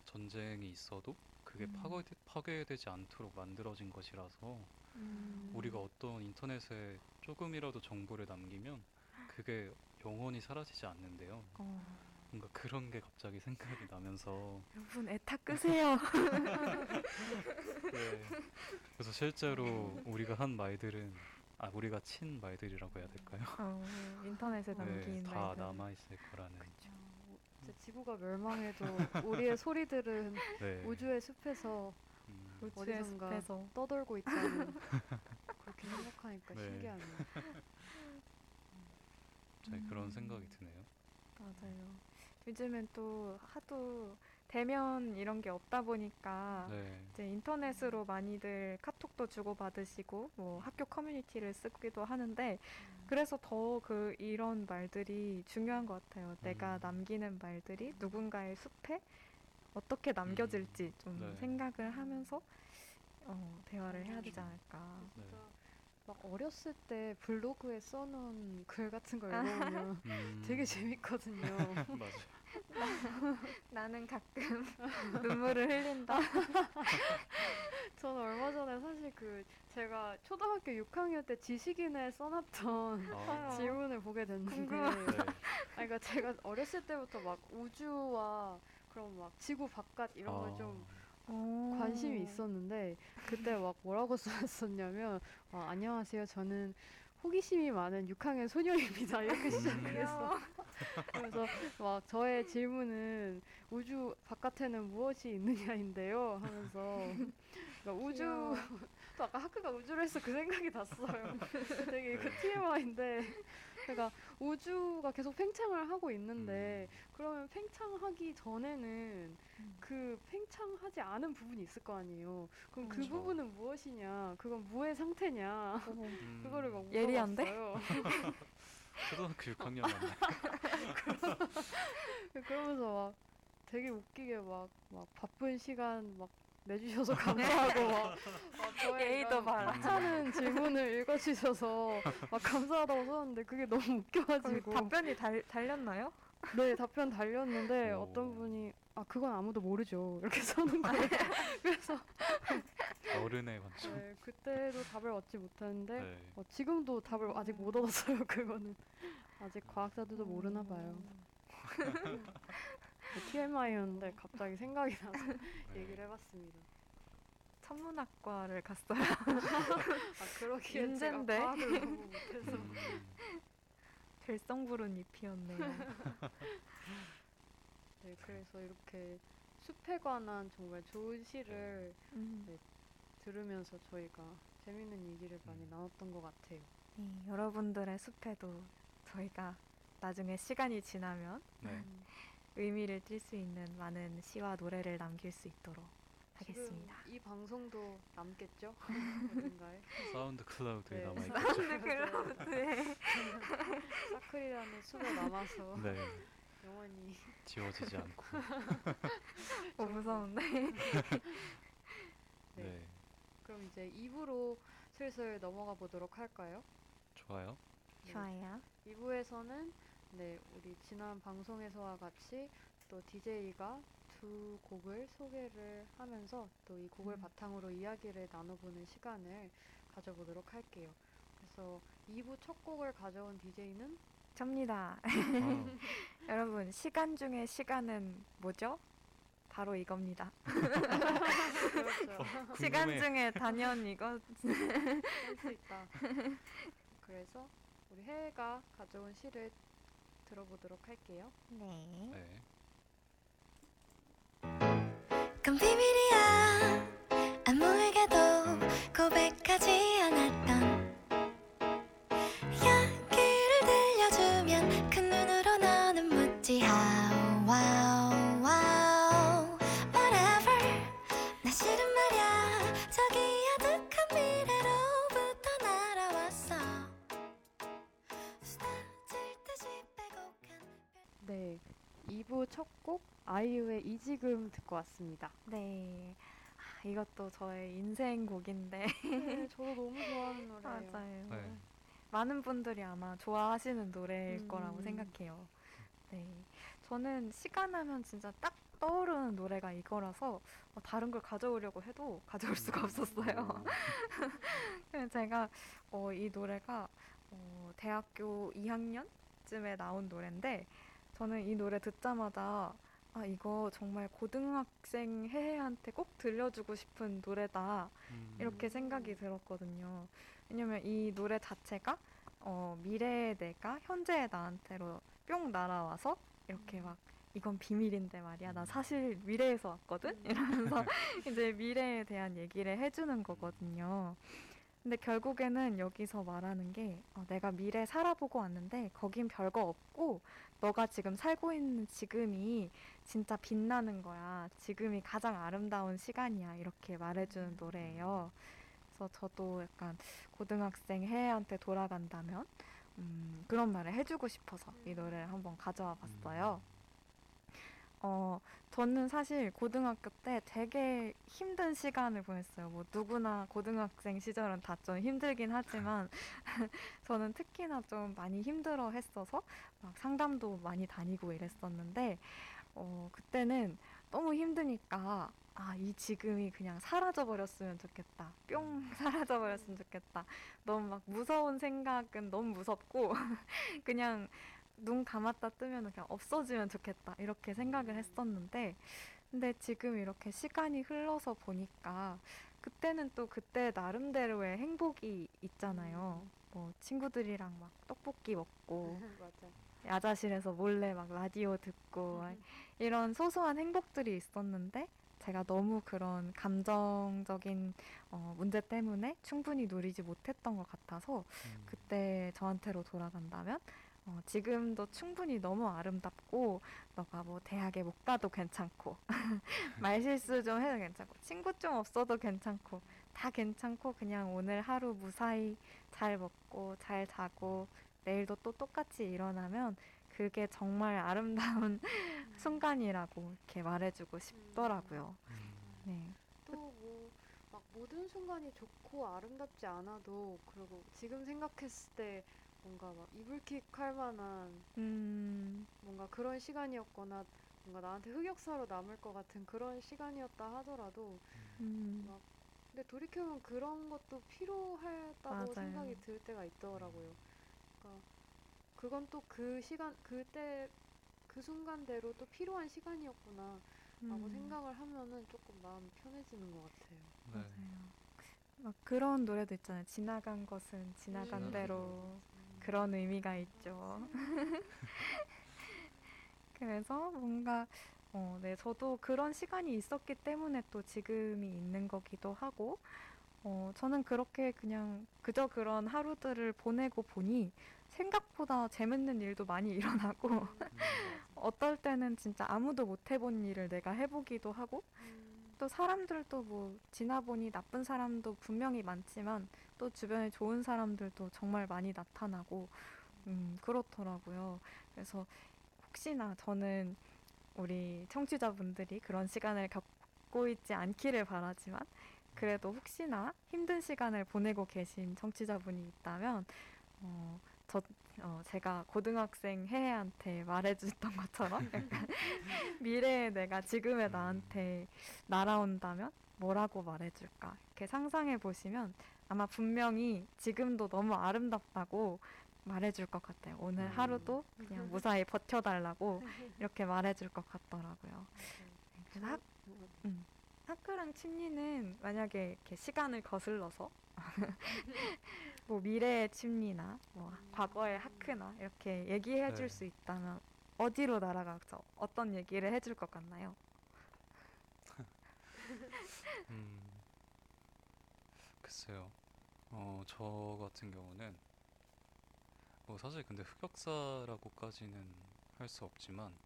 전쟁이 있어도 그게 음. 파괴, 파괴되지 않도록 만들어진 것이라서 음. 우리가 어떤 인터넷에 조금이라도 정보를 남기면 그게 영원히 사라지지 않는데요. 어, 뭔가 그런 게 갑자기 생각이 나면서 여러분 애타 끄세요. 네. 그래서 실제로 우리가 한 말들은 아 우리가 친 말들이라고 해야 될까요? 어, 인터넷에 남긴 네, 다 말들. 남아 있을 거라는. 어, 진짜 지구가 멸망해도 우리의 소리들은 네. 우주의 숲에서 음, 우주의 어디선가 숲에서 떠돌고 있다는 그렇게 생각하니까 네. 신기하네요. 네, 그런 음. 생각이 드네요. 맞아요. 요즘엔 또 하도 대면 이런 게 없다 보니까 네. 이제 인터넷으로 많이들 카톡도 주고 받으시고 뭐 학교 커뮤니티를 쓰기도 하는데 그래서 더 그 이런 말들이 중요한 것 같아요. 내가 음. 남기는 말들이 누군가의 숲에 어떻게 남겨질지 좀 네. 생각을 하면서 어, 대화를 해야 되지 음. 않을까. 네. 막 어렸을 때 블로그에 써놓은 글 같은 거 읽어보면 음, 되게 재밌거든요. 맞아. 나 는 가끔 눈물을 흘린다. 저는 얼마 전에 사실 그 제가 초등학교 6학년 때 지식인에 써놨던 아, 질문을 보게 됐는데. 네. 아 그러니까 제가 어렸을 때부터 막 우주와 그런 막 지구 바깥 이런 아, 걸좀 어. 관심이 있었는데 그때 막 뭐라고 써놨었냐면 어, 안녕하세요 저는 호기심이 많은 6학년 소녀입니다 이렇게 시작을 했어 그래서 막 저의 질문은 우주 바깥에는 무엇이 있느냐인데요 하면서 그러니까 우주. 또 아까 학교가 우주로 해서 그 생각이 났어요 되게 그 네. TMI인데 그러니까 우주가 계속 팽창을 하고 있는데 그러면 팽창하기 전에는 음. 그 팽창하지 않은 부분이 있을 거 아니에요. 그럼 그 그쵸. 부분은 무엇이냐? 그건 무의 상태냐? 음, 그거를 막 예리한데? 초등학교 6학년 맞네. 그러면서 막 되게 웃기게 막, 막 바쁜 시간 막 내주셔서 감사하고 막, 막 저의 예의도. 하찮은 질문을 읽어주셔서 막 감사하다고 써는데 그게 너무 웃겨가지고 답변이 달, 달렸나요? 네 답변 달렸는데 오. 어떤 분이 아 그건 아무도 모르죠 이렇게 써는 거예요. 그래서 어른의 관점. 네, 그때도 답을 얻지 못했는데 네. 어, 지금도 답을 아직 못 얻었어요. 그거는 아직 과학자들도 모르나 봐요. TMI였는데 갑자기 생각이 나서 네. 얘기를 해봤습니다. 천문학과를 갔어요. 아 그러기엔 인젠데? 제가 과학을 너무 못해서 음, 될성부른 잎이었네요. 네 그래서 이렇게 숲에 관한 정말 좋은 시를 음. 들으면서 저희가 재밌는 얘기를 많이 음. 나눴던 것 같아요. 네, 여러분들의 숲에도 저희가 나중에 시간이 지나면 네. 음, 의미를 띌수 있는 많은 시와 노래를 남길 수 있도록 하겠습니다. 이 방송도 남겠죠? 어딘가에 SoundCloud에 네. 남아 있겠죠. SoundCloud에 사클이라는 숲에 남아서 네. 영원히 지워지지 않고. 어, 무서운데. 네. 네. 그럼 이제 2부로 슬슬 넘어가 보도록 할까요? 좋아요. 네. 좋아요. 2부에서는 네, 우리 지난 방송에서와 같이 또 DJ가 두 곡을 소개를 하면서 또 이 곡을 음. 바탕으로 이야기를 나눠보는 시간을 가져보도록 할게요. 그래서 2부 첫 곡을 가져온 DJ는 접니다. 아, 여러분, 시간 중에 시간은 뭐죠? 바로 이겁니다. 그렇죠. 시간 궁금해. 중에 단연 이거 할수 있다. 그래서 우리 해가 가져온 시를 들어보도록 할게요. 네. 네. 그건 비밀이야 아무에게도 고백하지 않았던 2부 첫 곡 아이유의 이지금 듣고 왔습니다. 네. 아, 이것도 저의 인생 곡인데. 네, 저도 너무 좋아하는 노래예요. 맞아요. 네. 많은 분들이 아마 좋아하시는 노래일 음. 거라고 생각해요. 네. 저는 시간 하면 진짜 딱 떠오르는 노래가 이거라서 어, 다른 걸 가져오려고 해도 가져올 수가 없었어요. 그래서 제가 어, 이 노래가 어, 대학교 2학년쯤에 나온 노래인데 저는 이 노래 듣자마자 아 이거 정말 고등학생 해해한테 꼭 들려주고 싶은 노래다 음, 이렇게 생각이 들었거든요. 왜냐면 이 노래 자체가 어, 미래의 내가 현재의 나한테로 뿅 날아와서 이렇게 막 이건 비밀인데 말이야. 나 사실 미래에서 왔거든? 이러면서 이제 미래에 대한 얘기를 해주는 거거든요. 근데 결국에는 여기서 말하는 게 어, 내가 미래 살아보고 왔는데 거긴 별거 없고 너가 지금 살고 있는 지금이 진짜 빛나는 거야. 지금이 가장 아름다운 시간이야. 이렇게 말해주는 노래예요. 그래서 저도 약간 고등학생 해한테 돌아간다면 음, 그런 말을 해주고 싶어서 이 노래를 한번 가져와 봤어요. 어, 저는 사실 고등학교 때 되게 힘든 시간을 보냈어요. 뭐 누구나 고등학생 시절은 다 좀 힘들긴 하지만 저는 특히나 좀 많이 힘들어 했어서 막 상담도 많이 다니고 이랬었는데 어, 그때는 너무 힘드니까 아, 이 지금이 그냥 사라져 버렸으면 좋겠다. 뿅 사라져 버렸으면 좋겠다. 너무 막 무서운 생각은 너무 무섭고 그냥 눈 감았다 뜨면 그냥 없어지면 좋겠다. 이렇게 생각을 했었는데 근데 지금 이렇게 시간이 흘러서 보니까 그때는 또 그때 나름대로의 행복이 있잖아요. 뭐 친구들이랑 막 떡볶이 먹고 맞아. 야자실에서 몰래 막 라디오 듣고 막 이런 소소한 행복들이 있었는데 제가 너무 그런 감정적인 어, 문제 때문에 충분히 누리지 못했던 것 같아서 음, 그때 저한테로 돌아간다면 어, 지금도 충분히 너무 아름답고 너가 뭐 대학에 못 가도 괜찮고 말실수 좀 해도 괜찮고 친구 좀 없어도 괜찮고 다 괜찮고 그냥 오늘 하루 무사히 잘 먹고 잘 자고 내일도 또 똑같이 일어나면 그게 정말 아름다운 순간이라고 이렇게 말해주고 싶더라고요. 음, 네. 또뭐 막 모든 순간이 좋고 아름답지 않아도 그리고 지금 생각했을 때 뭔가 막 이불킥 할 만한 음, 뭔가 그런 시간이었거나 뭔가 나한테 흑역사로 남을 것 같은 그런 시간이었다 하더라도 음, 근데 돌이켜보면 그런 것도 필요하다고 맞아요. 생각이 들 때가 있더라고요. 그러니까 그건 또 그 시간 그때 그 순간대로 또 필요한 시간이었구나 라고 음. 생각을 하면은 조금 마음이 편해지는 것 같아요. 네. 맞아요. 막 그런 노래도 있잖아요. 지나간 것은 지나간 음. 대로 그런 의미가 있죠. 그래서 뭔가 어, 네, 저도 그런 시간이 있었기 때문에 또 지금이 있는 거기도 하고, 어, 저는 그렇게 그냥 그저 그런 하루들을 보내고 보니 생각보다 재밌는 일도 많이 일어나고, 음, 어떨 때는 진짜 아무도 못 해본 일을 내가 해보기도 하고, 음, 또 사람들도 뭐 지나보니 나쁜 사람도 분명히 많지만 또 주변에 좋은 사람들도 정말 많이 나타나고 음, 그렇더라고요. 그래서 혹시나 저는 우리 청취자분들이 그런 시간을 겪고 있지 않기를 바라지만 그래도 혹시나 힘든 시간을 보내고 계신 청취자분이 있다면 어, 저 어, 제가 고등학생 혜혜한테 말해줬던 것처럼 약간 미래의 내가 지금의 나한테 날아온다면 뭐라고 말해줄까 이렇게 상상해 보시면 아마 분명히 지금도 너무 아름답다고 말해줄 것 같아요. 오늘 음. 하루도 그냥 무사히 버텨달라고 이렇게 말해줄 것 같더라고요. 그래서 학, 음, 하크랑 침리는 만약에 이렇게 시간을 거슬러서 뭐 미래의 침리나 뭐 과거의 하크나 이렇게 얘기해 줄 네. 수 있다면 어디로 날아가서 어떤 얘기를 해줄 것 같나요? 음, 글쎄요. 어, 저 같은 경우는 뭐 사실 근데 흑역사라고까지는 할 수 없지만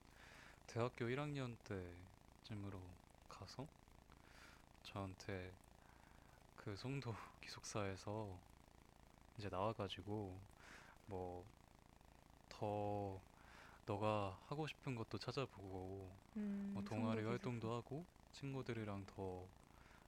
대학교 1학년 때쯤으로 가서 저한테 그 송도 기숙사에서 이제 나와가지고 뭐 더 너가 하고 싶은 것도 찾아보고 음, 뭐 동아리 활동도 하고 친구들이랑 더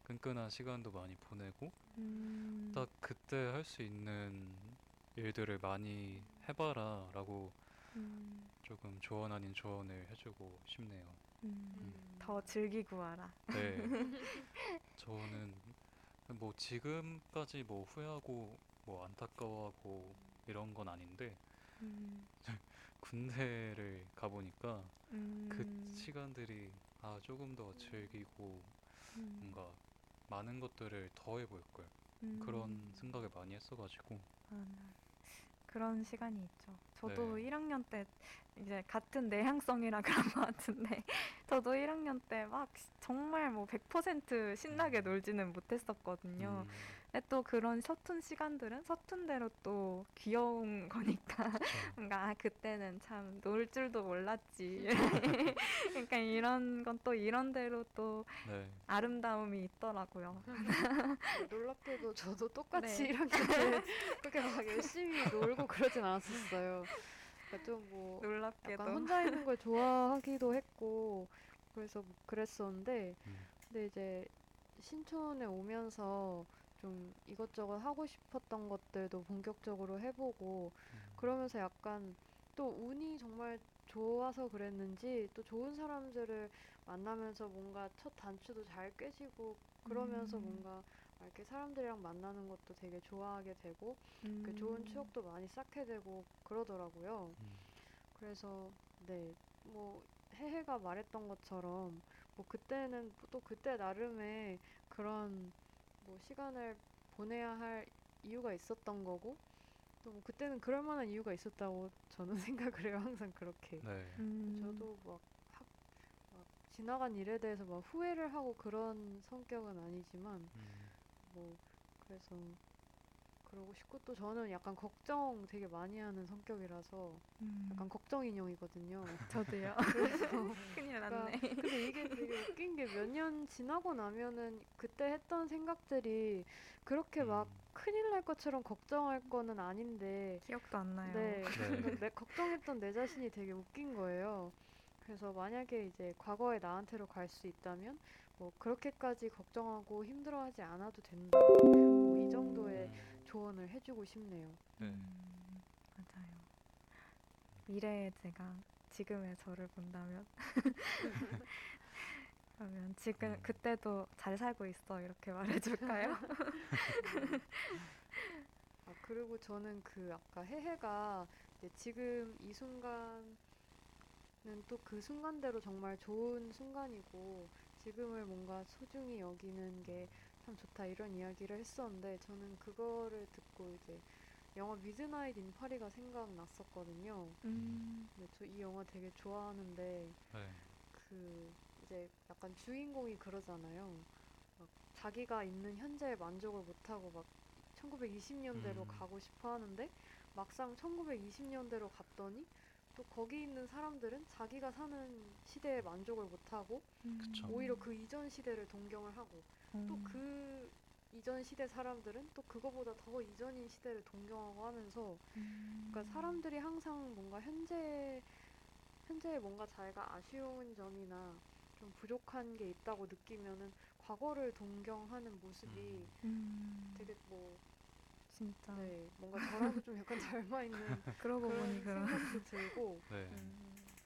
끈끈한 시간도 많이 보내고 음, 딱 그때 할 수 있는 일들을 많이 해봐라 라고 음, 조금 조언 아닌 조언을 해주고 싶네요. 음, 더 즐기고 와라. 네. 저는 뭐 지금까지 뭐 후회하고 뭐 안타까워하고 이런 건 아닌데 음, 군대를 가보니까 그 음, 시간들이 아 조금 더 즐기고 음, 뭔가 많은 것들을 더 해볼 걸 그런 음. 생각을 많이 했어가지고 아, 그런 시간이 있죠. 저도 네. 1학년 때 이제 같은 내향성이라 그런 것 같은데 저도 1학년 때 막 정말 뭐 100% 신나게 음. 놀지는 못했었거든요. 음, 또 그런 서툰 시간들은 서툰 대로 또 귀여운 거니까. 뭔가 아, 그때는 참 놀 줄도 몰랐지. 그러니까 이런 건 또 이런 대로 또 네. 아름다움이 있더라고요. 놀랍게도 저도 똑같이 네. 1학년 때 그렇게 막 열심히 놀고 그러진 않았었어요. 그러니까 좀뭐 놀랍게도. 약간 혼자 있는 걸 좋아하기도 했고 그래서 뭐 그랬었는데 음. 근데 이제 신촌에 오면서 좀 이것저것 하고 싶었던 것들도 본격적으로 해보고 음. 그러면서 약간 또 운이 정말 좋아서 그랬는지 또 좋은 사람들을 만나면서 뭔가 첫 단추도 잘 꿰지고 그러면서 음. 뭔가 이렇게 사람들이랑 만나는 것도 되게 좋아하게 되고 그 좋은 음. 추억도 많이 쌓게 되고 그러더라고요. 음. 그래서 네, 뭐 해해가 말했던 것처럼 뭐 그때는 또 그때 나름의 그런 뭐 시간을 보내야 할 이유가 있었던 거고 또 뭐 그때는 그럴 만한 이유가 있었다고 저는 생각을 해요. 항상 그렇게. 네. 음. 저도 막, 학, 막 지나간 일에 대해서 막 후회를 하고 그런 성격은 아니지만 음, 뭐 그래서 그러고 싶고 또 저는 약간 걱정 되게 많이 하는 성격이라서 음, 약간 걱정 인형이거든요. 저도요. 큰일 그러니까 났네. 근데 이게 되게 웃긴 게 몇 년 지나고 나면은 그때 했던 생각들이 그렇게 막 음, 큰일 날 것처럼 걱정할 거는 아닌데 기억도 안 나요. 네, 네. 그러니까 내 걱정했던 내 자신이 되게 웃긴 거예요. 그래서 만약에 이제 과거의 나한테로 갈 수 있다면 뭐 그렇게까지 걱정하고 힘들어하지 않아도 된다. 뭐 이 정도의 음, 조언을 해주고 싶네요. 네. 음, 맞아요. 미래의 제가 지금의 저를 본다면 그러면 지금 음. 그때도 잘 살고 있어 이렇게 말해줄까요? 아 그리고 저는 그 아까 해해가 지금 이 순간은 또 그 순간대로 정말 좋은 순간이고 지금을 뭔가 소중히 여기는 게 참 좋다 이런 이야기를 했었는데 저는 그거를 듣고 이제 영화 Midnight in Paris가 생각났었거든요. 음, 근데 저 이 영화 되게 좋아하는데 네. 그 이제 약간 주인공이 그러잖아요. 막 자기가 있는 현재에 만족을 못하고 막 1920년대로 음. 가고 싶어 하는데 막상 1920년대로 갔더니 또 거기 있는 사람들은 자기가 사는 시대에 만족을 못하고 그쵸. 오히려 그 이전 시대를 동경을 하고 또 음, 그 이전 시대 사람들은 또 그거보다 더 이전인 시대를 동경하고 하면서 음, 그러니까 사람들이 항상 뭔가 현재 현재에 뭔가 자기가 아쉬운 점이나 좀 부족한 게 있다고 느끼면은 과거를 동경하는 모습이 음. 음, 되게 뭐 진짜 네, 뭔가 저랑도 좀 약간 닮아 있는 그러고 보니 그런 생각도 들고 네. 음,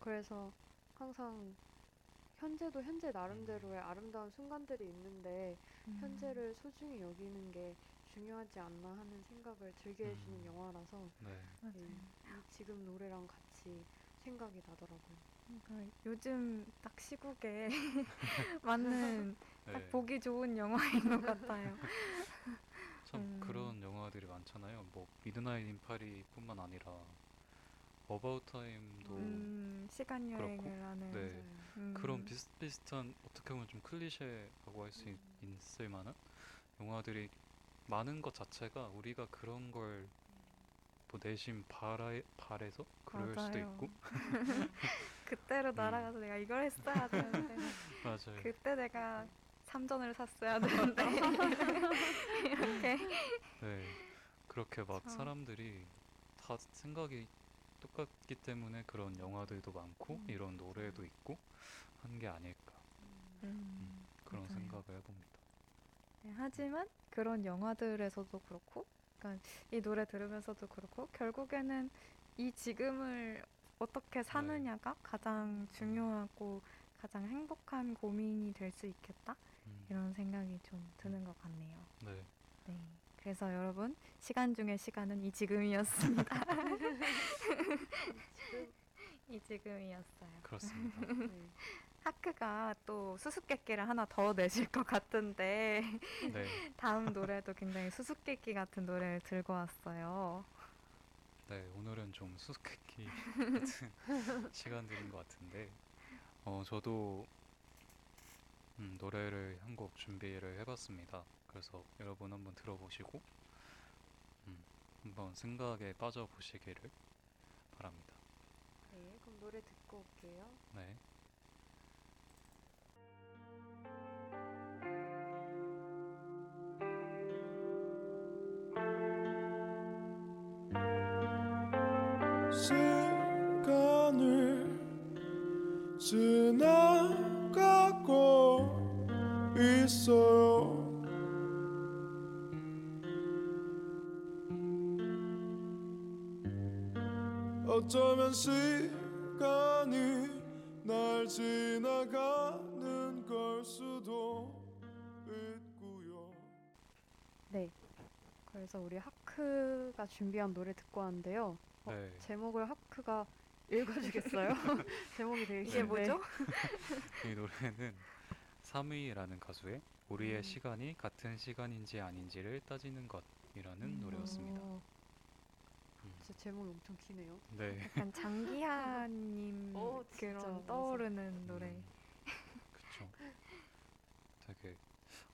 그래서 항상 현재도 현재 나름대로의 아름다운 순간들이 있는데 음, 현재를 소중히 여기는 게 중요하지 않나 하는 생각을 들게 해주는 음. 영화라서 네. 이 지금 노래랑 같이 생각이 나더라고요. 그러니까 요즘 딱 시국에 맞는 딱 네. 보기 좋은 영화인 것 같아요. 참 음. 그런 영화들이 많잖아요. 뭐 Midnight in Paris뿐만 아니라 About Time도 음, 시간 여행을 그렇고, 하는 네. 음, 그런 비슷비슷한 어떻게 보면 좀 클리셰라고 할 수 있을 만한 영화들이 많은 것 자체가 우리가 그런 걸 뭐 내심 바라, 바래서 그럴 수도 맞아요. 있고 그때로 날아가서 내가 이걸 했어야 되는데 맞아요. 그때 내가 삼전을 샀어야 되는데 이렇게 네. 그렇게 막 참. 사람들이 다 생각이 똑같기 때문에 그런 영화들도 많고 음. 이런 노래도 있고 한 게 아닐까 음, 그런 맞아요. 생각을 해봅니다. 네, 하지만 그런 영화들에서도 그렇고 그러니까 이 노래 들으면서도 그렇고 결국에는 이 지금을 어떻게 사느냐가 가장 중요하고 가장 행복한 고민이 될 수 있겠다 음, 이런 생각이 좀 드는 것 같네요. 네. 네. 그래서 여러분 시간 중의 시간은 이 지금이었습니다. 이 지금이었어요. 그렇습니다. 네. 하크가 또 수수께끼를 하나 더 내실 것 같은데 네. 다음 노래도 굉장히 수수께끼 같은 노래를 들고 왔어요. 네, 오늘은 좀 수수께끼 같은 시간들인 것 같은데, 어, 저도 음, 노래를 한 곡 준비를 해봤습니다. 그래서 여러분 한번 들어보시고, 음, 한번 생각에 빠져보시기를 바랍니다. 네, 그럼 노래 듣고 올게요. 네. 시간을 지나 가고 있어요 어쩌면 시간이 날 지나가는 걸 수도 있고요 네. 그래서 우리 하크가 준비한 노래 듣고 왔는데요. 어, 네. 제목을 하크가 읽어주겠어요? 제목이 되게 이게. 뭐죠? 이 노래는 3위라는 가수의 우리의 음. 시간이 같은 시간인지 아닌지를 따지는 것이라는 음. 노래였습니다. 어, 음. 진짜 제목이 엄청 기네요. 네. 약간 장기하님 어, 진짜, 그런 맞아. 떠오르는 노래. 음, 그쵸. 되게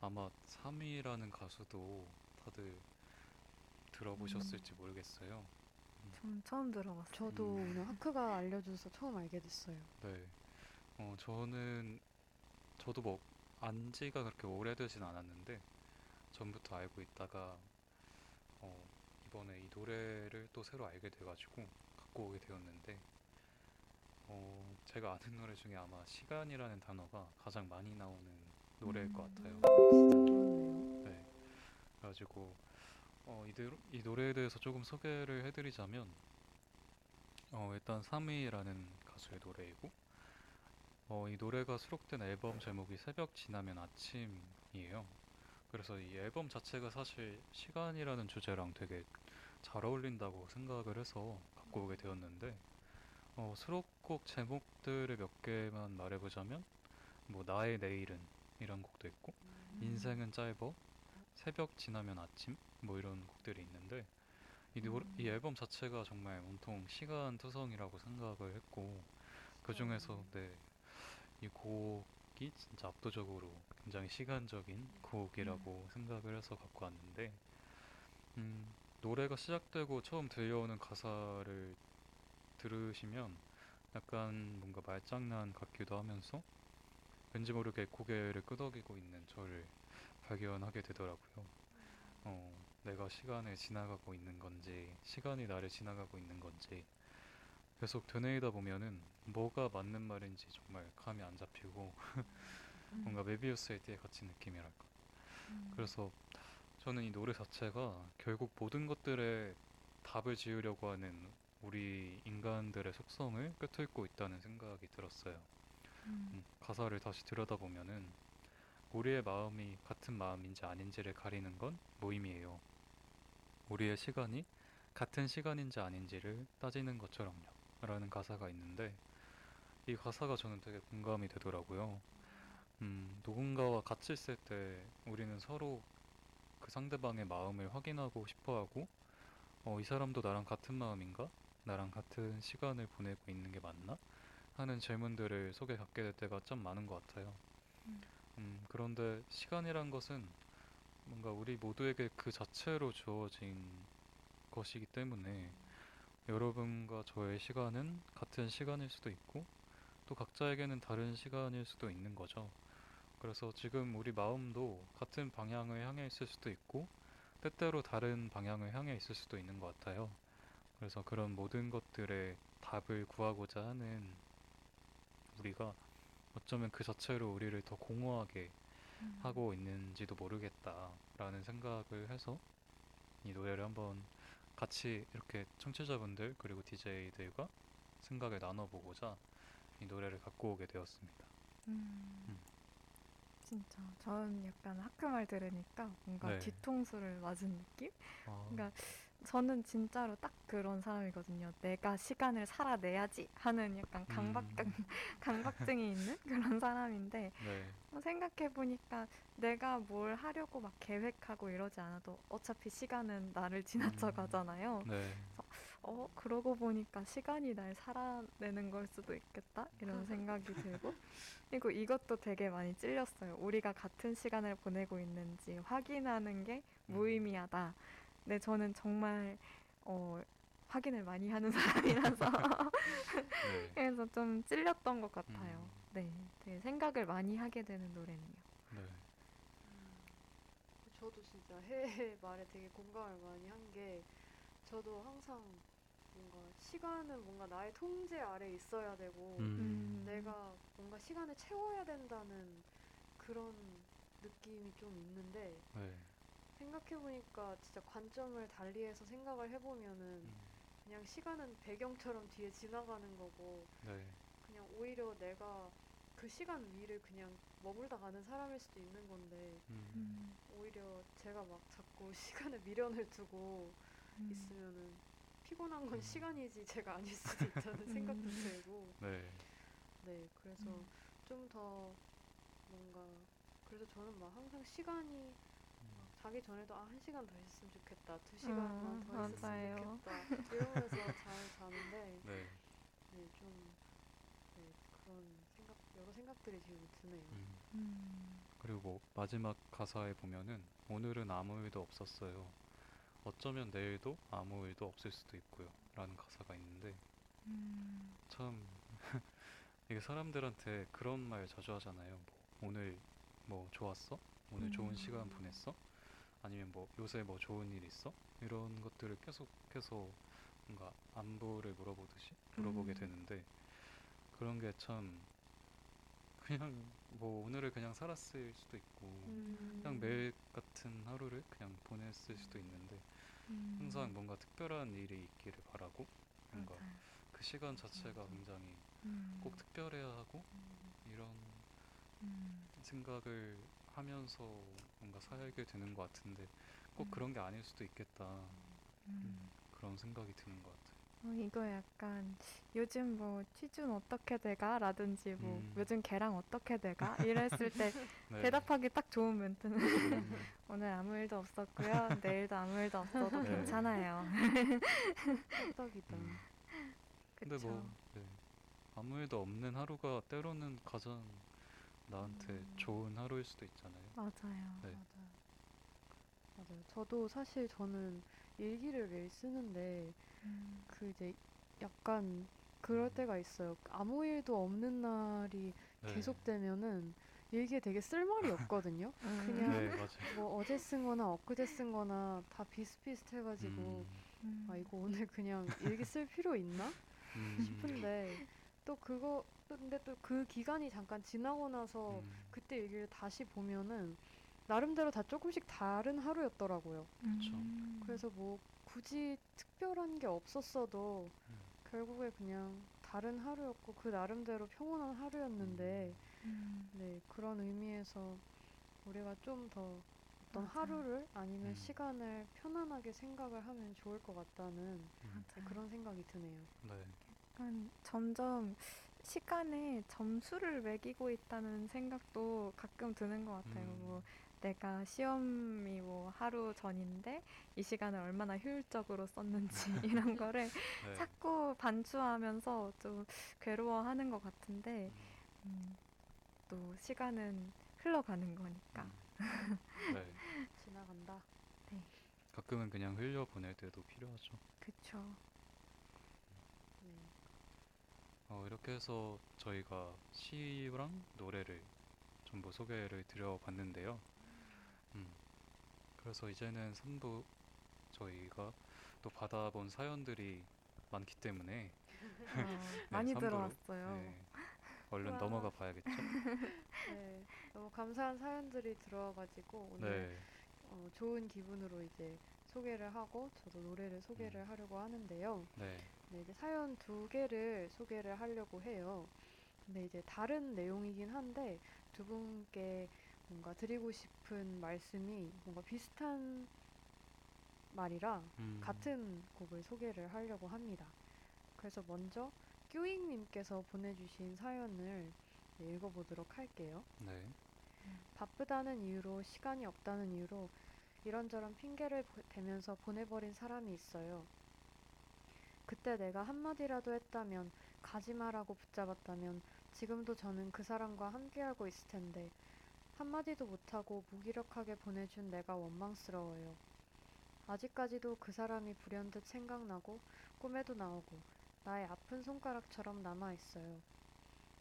아마 3위라는 가수도 다들 들어보셨을지 모르겠어요. 좀 처음 들어봤어요. 저도 음. 오늘 하크가 알려줘서 처음 알게 됐어요. 네. 어, 저는 저도 뭐 안지가 그렇게 오래되진 않았는데 전부터 알고 있다가 어, 이번에 이 노래를 또 새로 알게 돼가지고 갖고 오게 되었는데 어, 제가 아는 노래 중에 아마 시간이라는 단어가 가장 많이 나오는 노래일 것 음. 같아요. 그렇네요. 네. 그래가지고 어, 이, 노- 이 노래에 대해서 조금 소개를 해드리자면 어, 일단 3위라는 가수의 노래이고 어, 이 노래가 수록된 앨범 제목이 새벽 지나면 아침이에요. 그래서 이 앨범 자체가 사실 시간이라는 주제랑 되게 잘 어울린다고 생각을 해서 갖고 오게 되었는데 어, 수록곡 제목들을 몇 개만 말해보자면 뭐 나의 내일은 이런 곡도 있고 인생은 짧어 새벽 지나면 아침? 뭐 이런 곡들이 있는데 이, 노래, 이 앨범 자체가 정말 온통 시간 투성이라고 생각을 했고 그 중에서 네, 이 곡이 진짜 압도적으로 굉장히 시간적인 곡이라고 생각을 해서 갖고 왔는데 음, 노래가 시작되고 처음 들려오는 가사를 들으시면 약간 뭔가 말장난 같기도 하면서 왠지 모르게 고개를 끄덕이고 있는 저를 발견하게 되더라고요. 어, 내가 시간을 지나가고 있는 건지, 시간이 나를 지나가고 있는 건지, 계속 되뇌이다 보면은 뭐가 맞는 말인지 정말 감이 안 잡히고, 뭔가 메비우스의 띠에 갇힌 느낌이랄까. 음. 그래서 저는 이 노래 자체가 결국 모든 것들에 답을 지으려고 하는 우리 인간들의 속성을 꿰뚫고 있다는 생각이 들었어요. 음. 음, 가사를 다시 들여다보면은 우리의 마음이 같은 마음인지 아닌지를 가리는 건 모임이에요. 우리의 시간이 같은 시간인지 아닌지를 따지는 것처럼요. 라는 가사가 있는데 이 가사가 저는 되게 공감이 되더라고요. 음, 누군가와 같이 있을 때 우리는 서로 그 상대방의 마음을 확인하고 싶어 하고 어, 이 사람도 나랑 같은 마음인가? 나랑 같은 시간을 보내고 있는 게 맞나? 하는 질문들을 속에 갖게 될 때가 참 많은 것 같아요. 음. 음, 그런데 시간이란 것은 뭔가 우리 모두에게 그 자체로 주어진 것이기 때문에 여러분과 저의 시간은 같은 시간일 수도 있고 또 각자에게는 다른 시간일 수도 있는 거죠. 그래서 지금 우리 마음도 같은 방향을 향해 있을 수도 있고 때때로 다른 방향을 향해 있을 수도 있는 것 같아요. 그래서 그런 모든 것들의 답을 구하고자 하는 우리가 어쩌면 그 자체로 우리를 더 공허하게 음. 하고 있는지도 모르겠다라는 생각을 해서 이 노래를 한번 같이 이렇게 청취자분들 그리고 DJ들과 생각을 나눠보고자 이 노래를 갖고 오게 되었습니다. 음. 음. 진짜 저는 약간 하크 말 들으니까 뭔가 네. 뒤통수를 맞은 느낌? 아, 그러니까 저는 진짜로 딱 그런 사람이거든요. 내가 시간을 살아내야지 하는 약간 강박증, 음. 강박증이 있는 그런 사람인데 네, 어, 생각해 보니까 내가 뭘 하려고 막 계획하고 이러지 않아도 어차피 시간은 나를 지나쳐 음. 가잖아요. 네, 어 그러고 보니까 시간이 날 살아내는 걸 수도 있겠다 이런 생각이 들고 그리고 이것도 되게 많이 찔렸어요. 우리가 같은 시간을 보내고 있는지 확인하는 게 음. 무의미하다. 근 데 저는 정말 어, 확인을 많이 하는 사람이라서 네. 그래서 좀 찔렸던 것 같아요. 음. 네, 되게 생각을 많이 하게 되는 노래네요. 네, 저도 진짜 해의 말에 되게 공감을 많이 한 게 저도 항상 뭔가 시간은 뭔가 나의 통제 아래 있어야 되고 음, 내가 뭔가 시간을 채워야 된다는 그런 느낌이 좀 있는데 네, 생각해보니까 진짜 관점을 달리해서 생각을 해보면은 음, 그냥 시간은 배경처럼 뒤에 지나가는 거고 네, 그냥 오히려 내가 그 시간 위를 그냥 머물다 가는 사람일 수도 있는 건데 음, 음, 오히려 제가 막 자꾸 시간에 미련을 두고 음. 있으면은 피곤한 건 음. 시간이지 제가 아닐 수도 있다는 생각도 음. 들고 네, 네 그래서 음. 좀더 뭔가 그래서 저는 막 항상 시간이 막 자기 전에도 아 한 시간 더 있었으면 좋겠다 두 시간만 음, 더 있었으면 맞아요. 좋겠다 이러면서 잘 자는데 네, 네 좀 네, 그런 생각 여러 생각들이 지금 드네요. 음. 음. 그리고 뭐 마지막 가사에 보면은 오늘은 아무 일도 없었어요. 어쩌면 내일도 아무 일도 없을 수도 있고요. 라는 가사가 있는데 음. 참 이게 사람들한테 그런 말 자주 하잖아요. 뭐 오늘 뭐 좋았어? 오늘 좋은 음. 시간 보냈어? 아니면 뭐 요새 뭐 좋은 일 있어? 이런 것들을 계속해서 뭔가 안부를 물어보듯이 물어보게 음. 되는데 그런 게 참 그냥 뭐 오늘을 그냥 살았을 수도 있고 음. 그냥 매일 같은 하루를 그냥 보냈을 수도 있는데 음. 항상 뭔가 특별한 일이 있기를 바라고 뭔가 맞아요. 그 시간 자체가. 굉장히 음. 꼭 특별해야 하고 이런 음. 생각을 하면서 뭔가 살게 되는 것 같은데 꼭 음. 그런 게 아닐 수도 있겠다 음. 그런 생각이 드는 것 같아요. 어, 이거 약간 요즘 뭐 취준 어떻게 돼가? 라든지 뭐 음. 요즘 걔랑 어떻게 돼가? 이랬을 때 네. 대답하기 딱 좋은 멘트는 음, 오늘 아무 일도 없었고요. 내일도 아무 일도 없어도 네. 괜찮아요. 떡이다. 음. 근데? 뭐 네. 아무 일도 없는 하루가 때로는 가장 나한테 음. 좋은 하루일 수도 있잖아요. 맞아요. 네. 맞아요. 맞아요. 저도 사실 저는 일기를 매일 쓰는데 음. 그 이제 약간 그럴 음. 때가 있어요. 아무 일도 없는 날이 네. 계속되면은 일기에 되게 쓸 말이 없거든요. 그냥 네. 뭐 어제 쓴 거나 엊그제 쓴 거나 다 비슷비슷해가지고 음, 음. 아 이거 오늘 그냥 일기 쓸 필요 있나 음, 싶은데 또 그거 또 근데 또 그 기간이 잠깐 지나고 나서 음, 그때 일기를 다시 보면은 나름대로 다 조금씩 다른 하루였더라고요. 음. 그래서 뭐 굳이 특별한 게 없었어도 음. 결국에 그냥 다른 하루였고 그 나름대로 평온한 하루였는데 음. 네 그런 의미에서 우리가 좀 더 어떤 맞아요. 하루를 아니면 음. 시간을 편안하게 생각을 하면 좋을 것 같다는 음, 네. 그런 생각이 드네요. 네. 약간 점점 시간에 점수를 매기고 있다는 생각도 가끔 드는 것 같아요. 음, 뭐 내가 시험이 뭐 하루 전인데 이 시간을 얼마나 효율적으로 썼는지 이런 거를 네. 자꾸 반추하면서 좀 괴로워하는 것 같은데 음, 음, 또 시간은 흘러가는 거니까. 음. 네. 지나간다. 가끔은 그냥 흘려 보낼 때도 필요하죠. 그쵸. 네. 어, 이렇게 해서 저희가 시랑 노래를 전부 소개를 드려봤는데요. 음, 그래서 이제는 3부 저희가 또 받아본 사연들이 많기 때문에 어, 많이 삼부로. 들어왔어요. 네, 얼른. 넘어가 봐야겠죠. 네, 너무 감사한 사연들이 들어와가지고 오늘 네, 어, 좋은 기분으로 이제 소개를 하고 저도 노래를 소개를 음. 하려고 하는데요. 네, 네, 이제 사연 두 개를 소개를 하려고 해요. 근데 이제 다른 내용이긴 한데 두 분께 뭔가 드리고 싶은 말씀이 뭔가 비슷한 말이라 음, 같은 곡을 소개를 하려고 합니다. 그래서 먼저 끼잉님께서 보내주신 사연을 네, 읽어보도록 할게요. 네, 바쁘다는 이유로 시간이 없다는 이유로 이런저런 핑계를 보- 대면서 보내버린 사람이 있어요. 그때 내가 한마디라도 했다면 가지마라고 붙잡았다면 지금도 저는 그 사람과 함께하고 있을 텐데 한마디도 못하고 무기력하게 보내준 내가 원망스러워요. 아직까지도 그 사람이 불현듯 생각나고 꿈에도 나오고 나의 아픈 손가락처럼 남아있어요.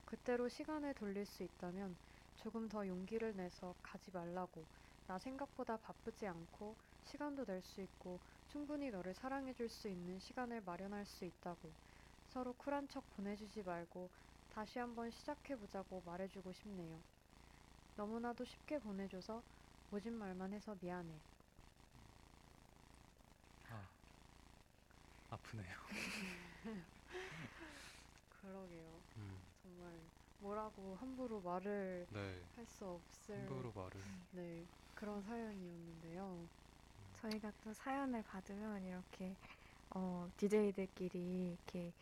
그때로 시간을 돌릴 수 있다면 조금 더 용기를 내서 가지 말라고. 나 생각보다 바쁘지 않고 시간도 낼 수 있고 충분히 너를 사랑해줄 수 있는 시간을 마련할 수 있다고. 서로 쿨한 척 보내주지 말고 다시 한번 시작해보자고 말해주고 싶네요. 너무나도 쉽게 보내줘서 모진 말만 해서 미안해. 아, 아프네요. 그러게요. 음, 정말 뭐라고 함부로 말을 네, 할 수 없을 함부로 말을. 네, 그런 사연이었는데요. 저희가 또 사연을 받으면 이렇게 어, DJ들끼리 이렇게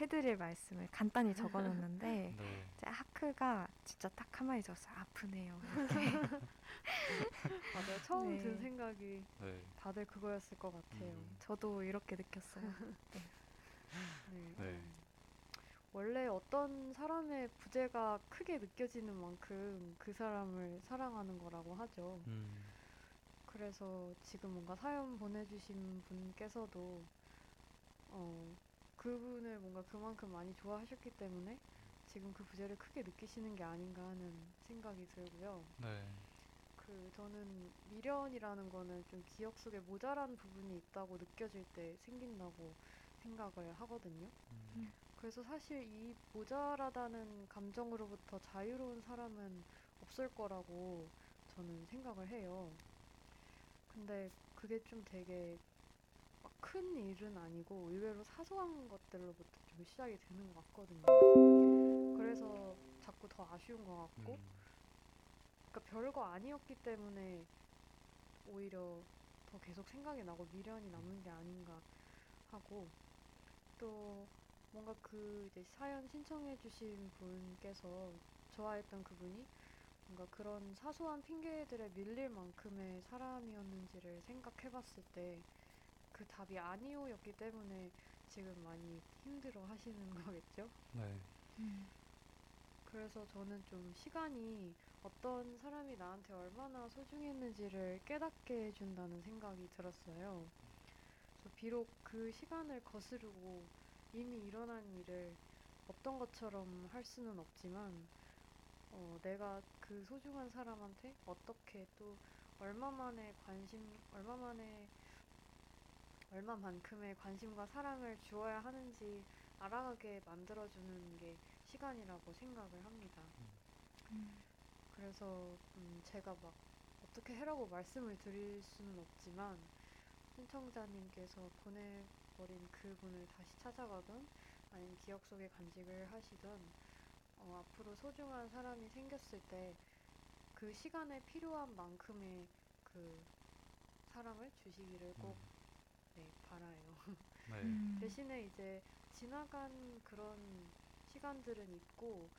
해드릴 말씀을 간단히 적어놓는데 네, 이제 하크가 진짜 딱 한마디 적었어요. 아프네요. 맞아요. 처음 든 네. 생각이 네, 다들 그거였을 것 같아요. 음, 저도 이렇게 느꼈어요. 네. 네. 음. 원래 어떤 사람의 부재가 크게 느껴지는 만큼 그 사람을 사랑하는 거라고 하죠. 음, 그래서 지금 뭔가 사연 보내주신 분께서도 어, 그분을 뭔가 그만큼 많이 좋아하셨기 때문에 지금 그 부재를 크게 느끼시는 게 아닌가 하는 생각이 들고요. 네. 그 저는 미련이라는 거는 좀 기억 속에 모자란 부분이 있다고 느껴질 때 생긴다고 생각을 하거든요. 음, 그래서 사실 이 모자라다는 감정으로부터 자유로운 사람은 없을 거라고 저는 생각을 해요. 근데 그게 좀 되게 막 큰 일은 아니고 의외로 사소한 것들로부터 좀 시작이 되는 것 같거든요. 그래서 자꾸 더 아쉬운 것 같고, 음, 그러니까 별거 아니었기 때문에 오히려 더 계속 생각이 나고 미련이 남는 게 아닌가 하고 또 뭔가 그 이제 사연 신청해주신 분께서 좋아했던 그분이 뭔가 그런 사소한 핑계들에 밀릴 만큼의 사람이었는지를 생각해 봤을 때 그 답이 아니오였기 때문에 지금 많이 힘들어 하시는 거겠죠? 네. 그래서 저는 좀 시간이 어떤 사람이 나한테 얼마나 소중했는지를 깨닫게 해준다는 생각이 들었어요. 그래서 비록 그 시간을 거스르고 이미 일어난 일을 없던 것처럼 할 수는 없지만, 어, 내가 그 소중한 사람한테 어떻게 또 얼마만의 관심, 얼마만의, 얼마만큼의 관심과 사랑을 주어야 하는지 알아가게 만들어주는 게 시간이라고 생각을 합니다. 그래서 음, 제가 막 어떻게 해라고 말씀을 드릴 수는 없지만 신청자님께서 보내버린 그분을 다시 찾아가든 아니면 기억 속에 간직을 하시든 어, 앞으로 소중한 사람이 생겼을 때 그 시간에 필요한 만큼의 그 사랑을 주시기를 꼭 네, 바라요. 네. 음. 대신에 이제 지나간 그런 시간들은 있고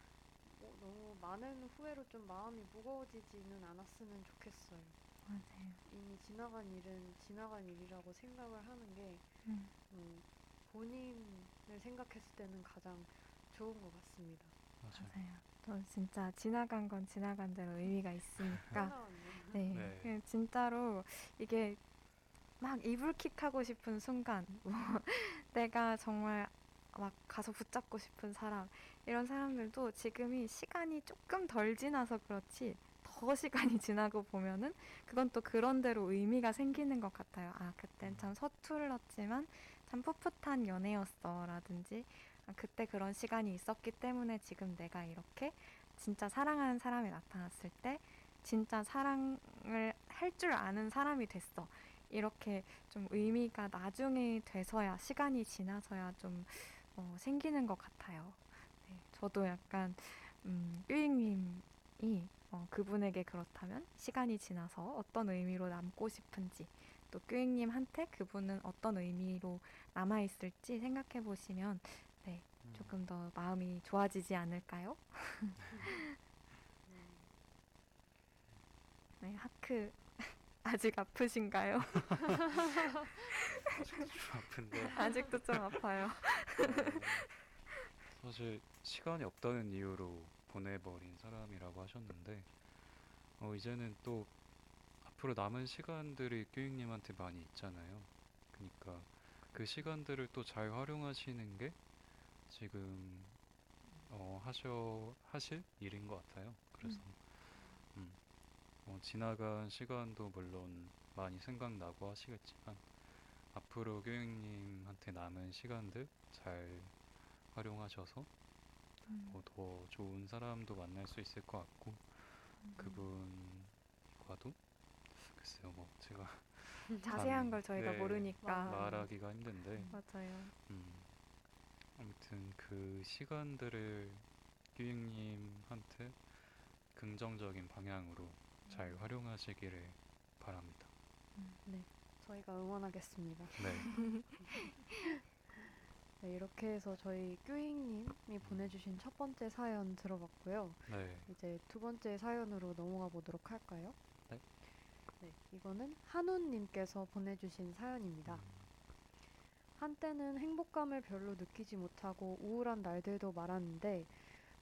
뭐 너무 많은 후회로 좀 마음이 무거워지지는 않았으면 좋겠어요. 맞아요. 이미 지나간 일은 지나간 일이라고 생각을 하는 게 음. 음, 본인을 생각했을 때는 가장 좋은 것 같습니다. 맞아요. 맞아요. 저 진짜 지나간 건 지나간 대로 의미가 있으니까. 네. 네. 진짜로 이게 막 이불킥 하고 싶은 순간, 뭐 내가 정말 막 가서 붙잡고 싶은 사람, 이런 사람들도 지금이 시간이 조금 덜 지나서 그렇지, 더 시간이 지나고 보면은 그건 또 그런 대로 의미가 생기는 것 같아요. 아, 그땐 참 서툴렀지만 참 풋풋한 연애였어. 라든지, 아, 그때 그런 시간이 있었기 때문에 지금 내가 이렇게 진짜 사랑하는 사람이 나타났을 때 진짜 사랑을 할 줄 아는 사람이 됐어. 이렇게 좀 의미가 나중에 돼서야 시간이 지나서야 좀 어, 생기는 것 같아요. 네, 저도 약간 음, 뾰잉님이 어, 그분에게 그렇다면 시간이 지나서 어떤 의미로 남고 싶은지 또 뾰잉님한테 그분은 어떤 의미로 남아 있을지 생각해 보시면 조금 더 마음이 좋아지지 않을까요? 음, 네, 하크 아직 아프신가요? 아직도 좀 아픈데. 아직도 좀 아파요. 어, 사실 시간이 없다는 이유로 보내버린 사람이라고 하셨는데 어, 이제는 또 앞으로 남은 시간들이 교육님한테 많이 있잖아요. 그러니까 그 시간들을 또 잘 활용하시는 게 지금 어, 하셔 하실 일인 것 같아요. 그래서 음, 어, 지나간 시간도 물론 많이 생각나고 하시겠지만 앞으로 교육님한테 남은 시간들 잘 활용하셔서 음, 뭐 더 좋은 사람도 만날 수 있을 것 같고 그분과도 글쎄요 뭐 제가 자세한 감- 걸 저희가 네, 모르니까. 말하기가 힘든데. 맞아요. 음, 아무튼 그 시간들을 규익님한테 긍정적인 방향으로 잘 활용하시기를 바랍니다. 네, 저희가 응원하겠습니다. 네, 네, 이렇게 해서 저희 뀨잉님이 보내주신 첫 번째 사연 들어봤고요. 네, 이제 두 번째 사연으로 넘어가 보도록 할까요? 네. 네, 이거는 한우님께서 보내주신 사연입니다. 음, 한때는 행복감을 별로 느끼지 못하고 우울한 날들도 많았는데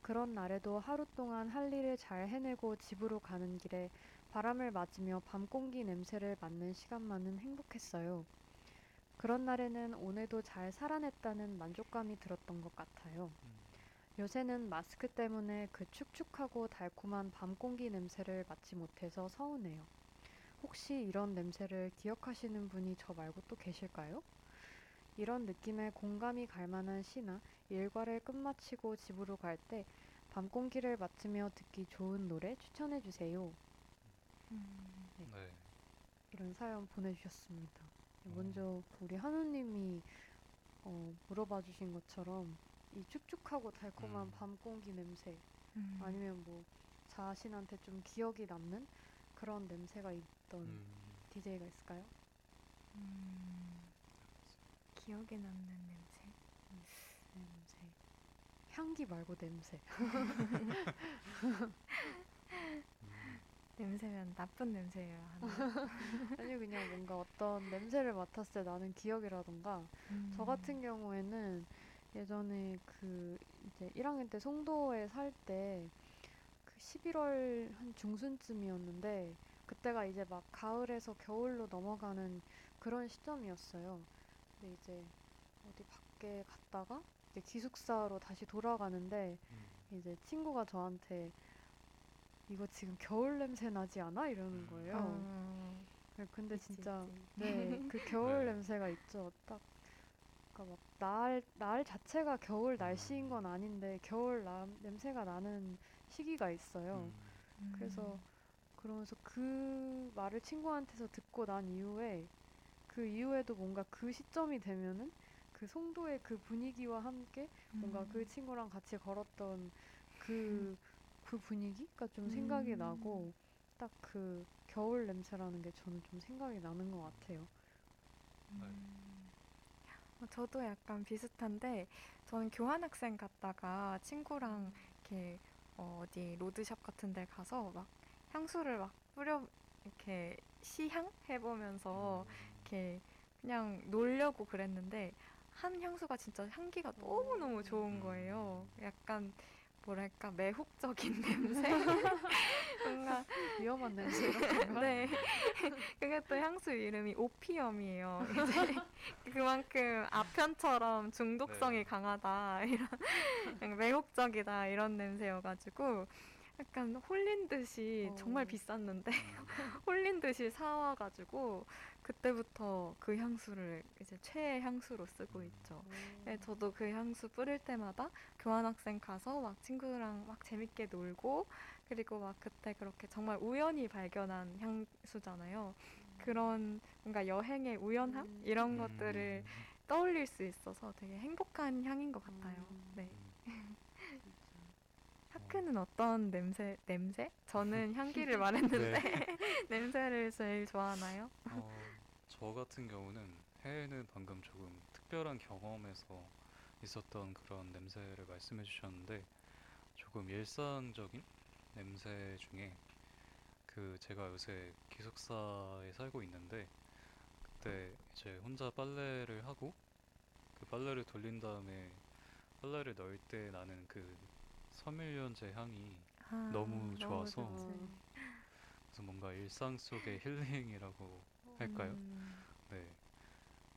그런 날에도 하루 동안 할 일을 잘 해내고 집으로 가는 길에 바람을 맞으며 밤 공기 냄새를 맡는 시간만은 행복했어요. 그런 날에는 오늘도 잘 살아냈다는 만족감이 들었던 것 같아요. 요새는 마스크 때문에 그 축축하고 달콤한 밤 공기 냄새를 맡지 못해서 서운해요. 혹시 이런 냄새를 기억하시는 분이 저 말고 또 계실까요? 이런 느낌에 공감이 갈 만한 시나 일과를 끝마치고 집으로 갈 때 밤 공기를 맡으며 듣기 좋은 노래 추천해 주세요. 음, 네. 이런 사연 보내주셨습니다. 네, 음. 먼저 우리 한우님이 어, 물어봐 주신 것처럼 이 축축하고 달콤한 음. 밤 공기 냄새 음, 아니면 뭐 자신한테 좀 기억이 남는 그런 냄새가 있던 음, DJ가 있을까요? 음, 기억에 남는 냄새. 냄새. 향기 말고 냄새. 냄새면 나쁜 냄새예요. 아니 그냥 뭔가 어떤 냄새를 맡았을 때 나는 기억이라던가 음. 저 같은 경우에는 예전에 그 이제 1학년 때 송도에 살 때 그 11월 한 중순쯤이었는데 그때가 이제 막 가을에서 겨울로 넘어가는 그런 시점이었어요. 근데 이제 어디 밖에 갔다가 이제 기숙사로 다시 돌아가는데 음, 이제 친구가 저한테 이거 지금 겨울 냄새 나지 않아? 이러는 음. 거예요. 어, 네, 근데 있지, 진짜. 네, 그 겨울 네. 냄새가 있죠. 딱 그러니까 막날 날 자체가 겨울 날씨인 음. 건 아닌데 겨울 나, 냄새가 나는 시기가 있어요. 음, 음. 그래서 그러면서 그 말을 친구한테서 듣고 난 이후에 그 이후에도 뭔가 그 시점이 되면은 그 송도의 그 분위기와 함께 뭔가 음. 그 친구랑 같이 걸었던 그, 그 분위기가 좀 생각이 음. 나고 딱 그 겨울 냄새라는 게 저는 좀 생각이 나는 것 같아요. 음. 어, 저도 약간 비슷한데 저는 교환학생 갔다가 친구랑 이렇게 어, 어디 로드샵 같은 데 가서 막 향수를 막 뿌려 이렇게 시향 해보면서 이렇게 그냥 놀려고 그랬는데 한 향수가 진짜 향기가 너무너무 좋은 거예요. 약간 뭐랄까 매혹적인 냄새? 뭔가 위험한 냄새. 네. 그게 또 향수 이름이 오피엄이에요. 이제 그만큼 아편처럼 중독성이 네. 강하다. 이런 매혹적이다. 이런 냄새여가지고 약간 홀린 듯이 어. 정말 비쌌는데 음, 홀린 듯이 사와가지고 그때부터 그 향수를 이제 최애 향수로 쓰고 있죠. 네, 저도 그 향수 뿌릴 때마다 교환학생 가서 막 친구랑 막 재밌게 놀고 그리고 막 그때 그렇게 정말 우연히 발견한 향수잖아요. 그런 뭔가 여행의 우연함 음. 이런 음, 것들을 떠올릴 수 있어서 되게 행복한 향인 것 같아요. 음. 네. 음, 하크는 어떤 냄새? 냄새? 저는 향기를 말했는데 네. 냄새를 제일 좋아하나요? 어, 저 같은 경우는 해에는 방금 조금 특별한 경험에서 있었던 그런 냄새를 말씀해 주셨는데 조금 일상적인 냄새 중에 그 제가 요새 기숙사에 살고 있는데 그때 이제 혼자 빨래를 하고 그 빨래를 돌린 다음에 빨래를 넣을 때 나는 그 섬유유연제 향이 아, 너무 좋아서 좋지. 그래서 뭔가 일상 속의 힐링이라고 할까요? 음, 네.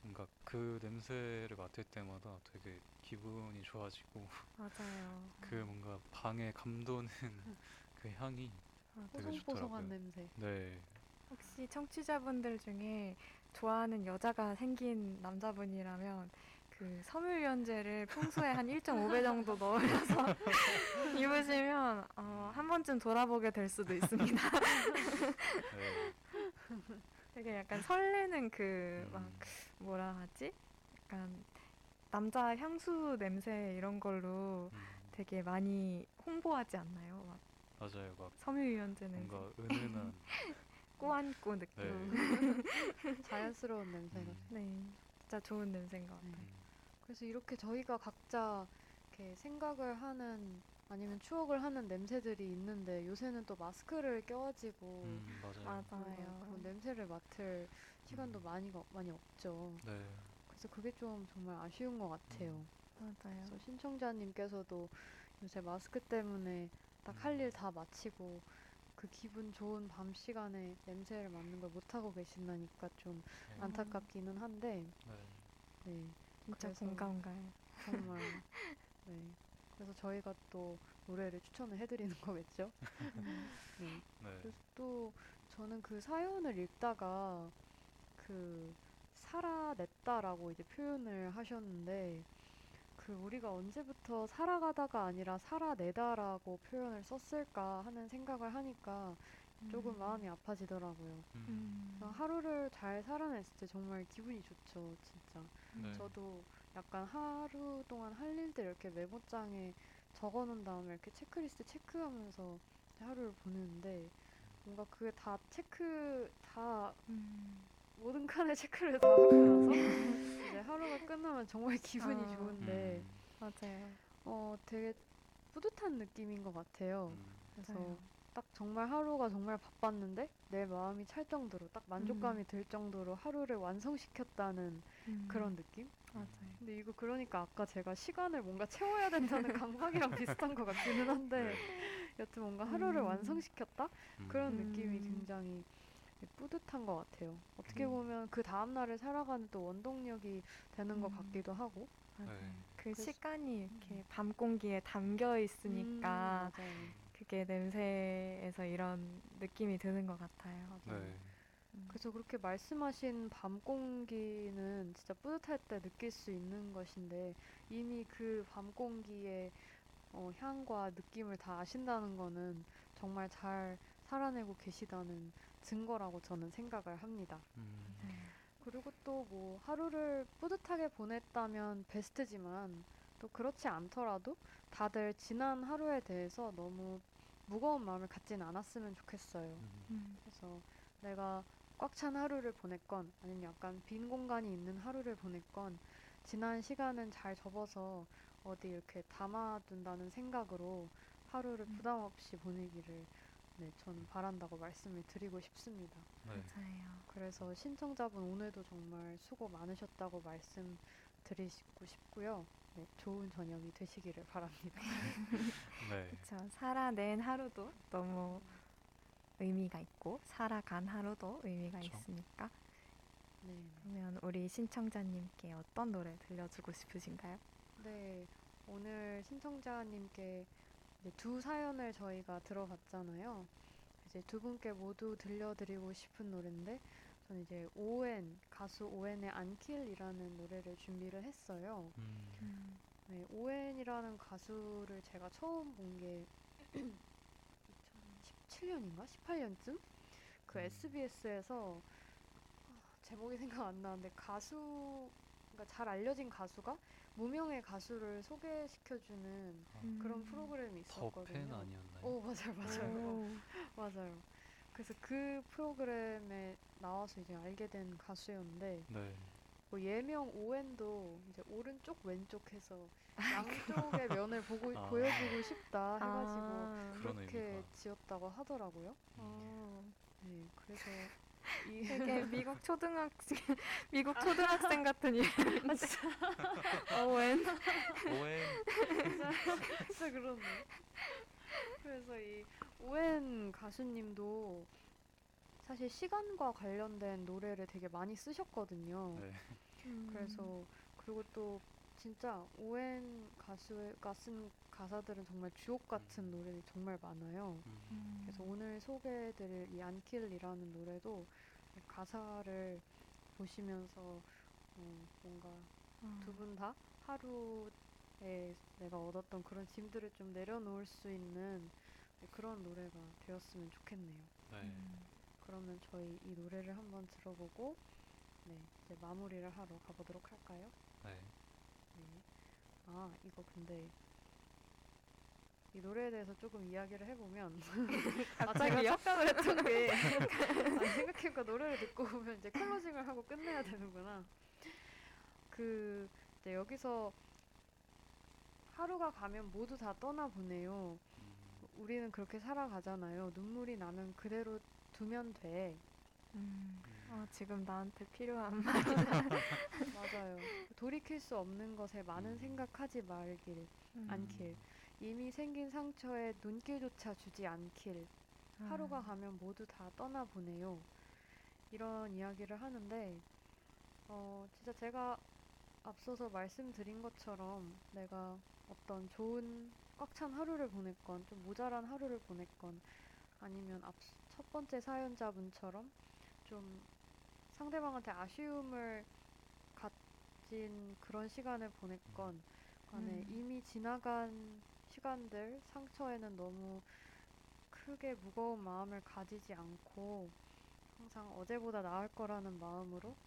뭔가 그 냄새를 맡을 때마다 되게 기분이 좋아지고 맞아요. 그 뭔가 방에 감도는 그 향이 되게 뽀송뽀송한 좋더라고요. 냄새. 네. 혹시 청취자분들 중에 좋아하는 여자가 생긴 남자분이라면 그 섬유유연제를 평소에 한 1.5배 정도 넣으셔서 입으시면 어, 한 번쯤 돌아보게 될 수도 있습니다. 네. 되게 약간 설레는 그막 음, 뭐라 하지? 약간 남자 향수 냄새 이런 걸로 음, 되게 많이 홍보하지 않나요? 막 맞아요. 막 섬유유연제 냄새, 뭔가 은은한 꾸안꾸 느낌. 네. 자연스러운 냄새가. 음, 네, 진짜 좋은 냄새인 것 같아요. 음, 그래서 이렇게 저희가 각자 이렇게 생각을 하는 아니면 추억을 하는 냄새들이 있는데 요새는 또 마스크를 껴가지고 음, 맞아요. 맞아. 맞아요. 그런 냄새를 맡을 시간도 음. 많이 거- 많이 없죠. 네. 그래서 그래서 그게 좀 정말 아쉬운 것 같아요. 맞아요. 그래서 신청자님께서도 요새 마스크 때문에 딱 할 일 다 마치고 그 기분 좋은 밤 시간에 냄새를 맡는 걸 못 하고 계신다니까 좀 네. 안타깝기는 한데 네. 네 진짜 그래서- 공감 가요. 정말 네 그래서 저희가 또 노래를 추천을 해드리는 거겠죠. 네. 네. 그래서 또 저는 그 사연을 읽다가 그 살아냈다라고 이제 표현을 하셨는데 그 우리가 언제부터 살아가다가 아니라 살아내다라고 표현을 썼을까 하는 생각을 하니까 조금 마음이 아파지더라고요. 음. 음. 그래서 하루를 잘 살아냈을 때 정말 기분이 좋죠, 진짜. 네. 저도 약간 하루 동안 할 일들 이렇게 메모장에 적어 놓은 다음에 이렇게 체크리스트 체크하면서 하루를 보내는데 뭔가 그게 다 체크 다 음. 모든 칸에 체크를 다 하고 나서 이제 하루가 끝나면 정말 기분이 아. 좋은데 음. 맞아요. 어 되게 뿌듯한 느낌인 것 같아요. 음. 그래서 맞아요. 딱 정말 하루가 정말 바빴는데 내 마음이 찰 정도로 딱 만족감이 음. 들 정도로 하루를 완성시켰다는 음. 그런 느낌? 맞아요. 근데 이거 그러니까 아까 제가 시간을 뭔가 채워야 된다는 강박이랑 비슷한 것 같기는 한데 여튼 뭔가 하루를 음. 완성시켰다 음. 그런 느낌이 음. 굉장히 뿌듯한 것 같아요. 어떻게 음. 보면 그 다음 날을 살아가는 또 원동력이 되는 것 음. 같기도 하고. 네. 그 시간이 이렇게 밤 공기에 담겨 있으니까 음, 맞아요. 그게 냄새에서 이런 느낌이 드는 것 같아요. 맞아요. 네. 음. 그래서 그렇게 말씀하신 밤 공기는 진짜 뿌듯할 때 느낄 수 있는 것인데 이미 그 밤 공기의 어, 향과 느낌을 다 아신다는 거는 정말 잘 살아내고 계시다는 증거라고 저는 생각을 합니다. 음. 네. 그리고 또 뭐 하루를 뿌듯하게 보냈다면 베스트지만 또 그렇지 않더라도 다들 지난 하루에 대해서 너무 무거운 마음을 갖지는 않았으면 좋겠어요. 음. 음. 그래서 내가 꽉 찬 하루를 보냈건 아니면 약간 빈 공간이 있는 하루를 보냈건 지난 시간은 잘 접어서 어디 이렇게 담아둔다는 생각으로 하루를 음. 부담 없이 보내기를 네, 저는 바란다고 말씀을 드리고 싶습니다. 네. 맞아요. 그래서 신청자분 오늘도 정말 수고 많으셨다고 말씀드리고 싶고요. 네, 좋은 저녁이 되시기를 바랍니다. 네. 그렇죠. 살아낸 하루도 너무 의미가 있고 살아간 하루도 의미가 그쵸. 있으니까 네. 그러면 우리 신청자님께 어떤 노래 들려주고 싶으신가요? 네, 오늘 신청자님께 이제 두 사연을 저희가 들어봤잖아요. 이제 두 분께 모두 들려드리고 싶은 노래인데, 저는 이제 오엔 가수 오엔의 안킬이라는 노래를 준비를 했어요. 음. 네, 오엔이라는 가수를 제가 처음 본 게 2017년인가 18년쯤 그 음. SBS에서 제목이 생각 안 나는데 가수 그러니까 잘 알려진 가수가 무명의 가수를 소개시켜주는 그런 음. 프로그램이 더팬 있었거든요. 아니었나요? 오 맞아요 맞아요 오. 맞아요. 그래서 그 프로그램에 나와서 이제 알게 된 가수였는데 네. 뭐 예명 오엔도 이제 오른쪽 왼쪽 해서 양쪽의 면을 보고 아. 보여주고 싶다 해가지고 아, 그렇게. 지었다고 하더라고요. 어. 네, 그래서 이 되게 미국 초등학생 미국 초등학생 같은 이름인데 어웬 오엔. 진짜 그렇네. 그래서 이 오엔 가수님도 사실 시간과 관련된 노래를 되게 많이 쓰셨거든요. 네. 그래서 그리고 또 진짜 오엔 가수가 쓴 가사들은 정말 주옥 같은 음. 노래들이 정말 많아요. 음. 그래서 오늘 소개해드릴 이 안킬이라는 노래도 가사를 보시면서 어, 뭔가 두분 다 하루에 내가 얻었던 그런 짐들을 좀 내려놓을 수 있는 네, 그런 노래가 되었으면 좋겠네요. 네. 그러면 저희 이 노래를 한번 들어보고 네, 이제 마무리를 하러 가보도록 할까요? 네. 네. 아, 이거 근데 이 노래에 대해서 조금 이야기를 해보면 아, 제가 갑자기요? 착각을 했던 게 아니, 생각해보니까 노래를 듣고 보면 이제 클로징을 하고 끝내야 되는구나. 그 이제 여기서 하루가 가면 모두 다 떠나보내요. 음. 우리는 그렇게 살아가잖아요. 눈물이 나면 그대로 두면 돼. 음. 음. 어, 지금 나한테 필요한 말 맞아요. 돌이킬 수 없는 것에 많은 음. 생각하지 말길 음. 않길 이미 생긴 상처에 눈길조차 주지 않길 하루가 아. 가면 모두 다 떠나보내요. 이런 이야기를 하는데, 어, 진짜 제가 앞서서 말씀드린 것처럼 내가 어떤 좋은 꽉 찬 하루를 보냈건, 좀 모자란 하루를 보냈건, 아니면 앞, 첫 번째 사연자분처럼 좀 상대방한테 아쉬움을 가진 그런 시간을 보냈건, 간에 음. 이미 지나간 시간들, 상처에는 너무 크게 무거운 마음을 가지지 않고 항상 어제보다 나을 거라는 마음으로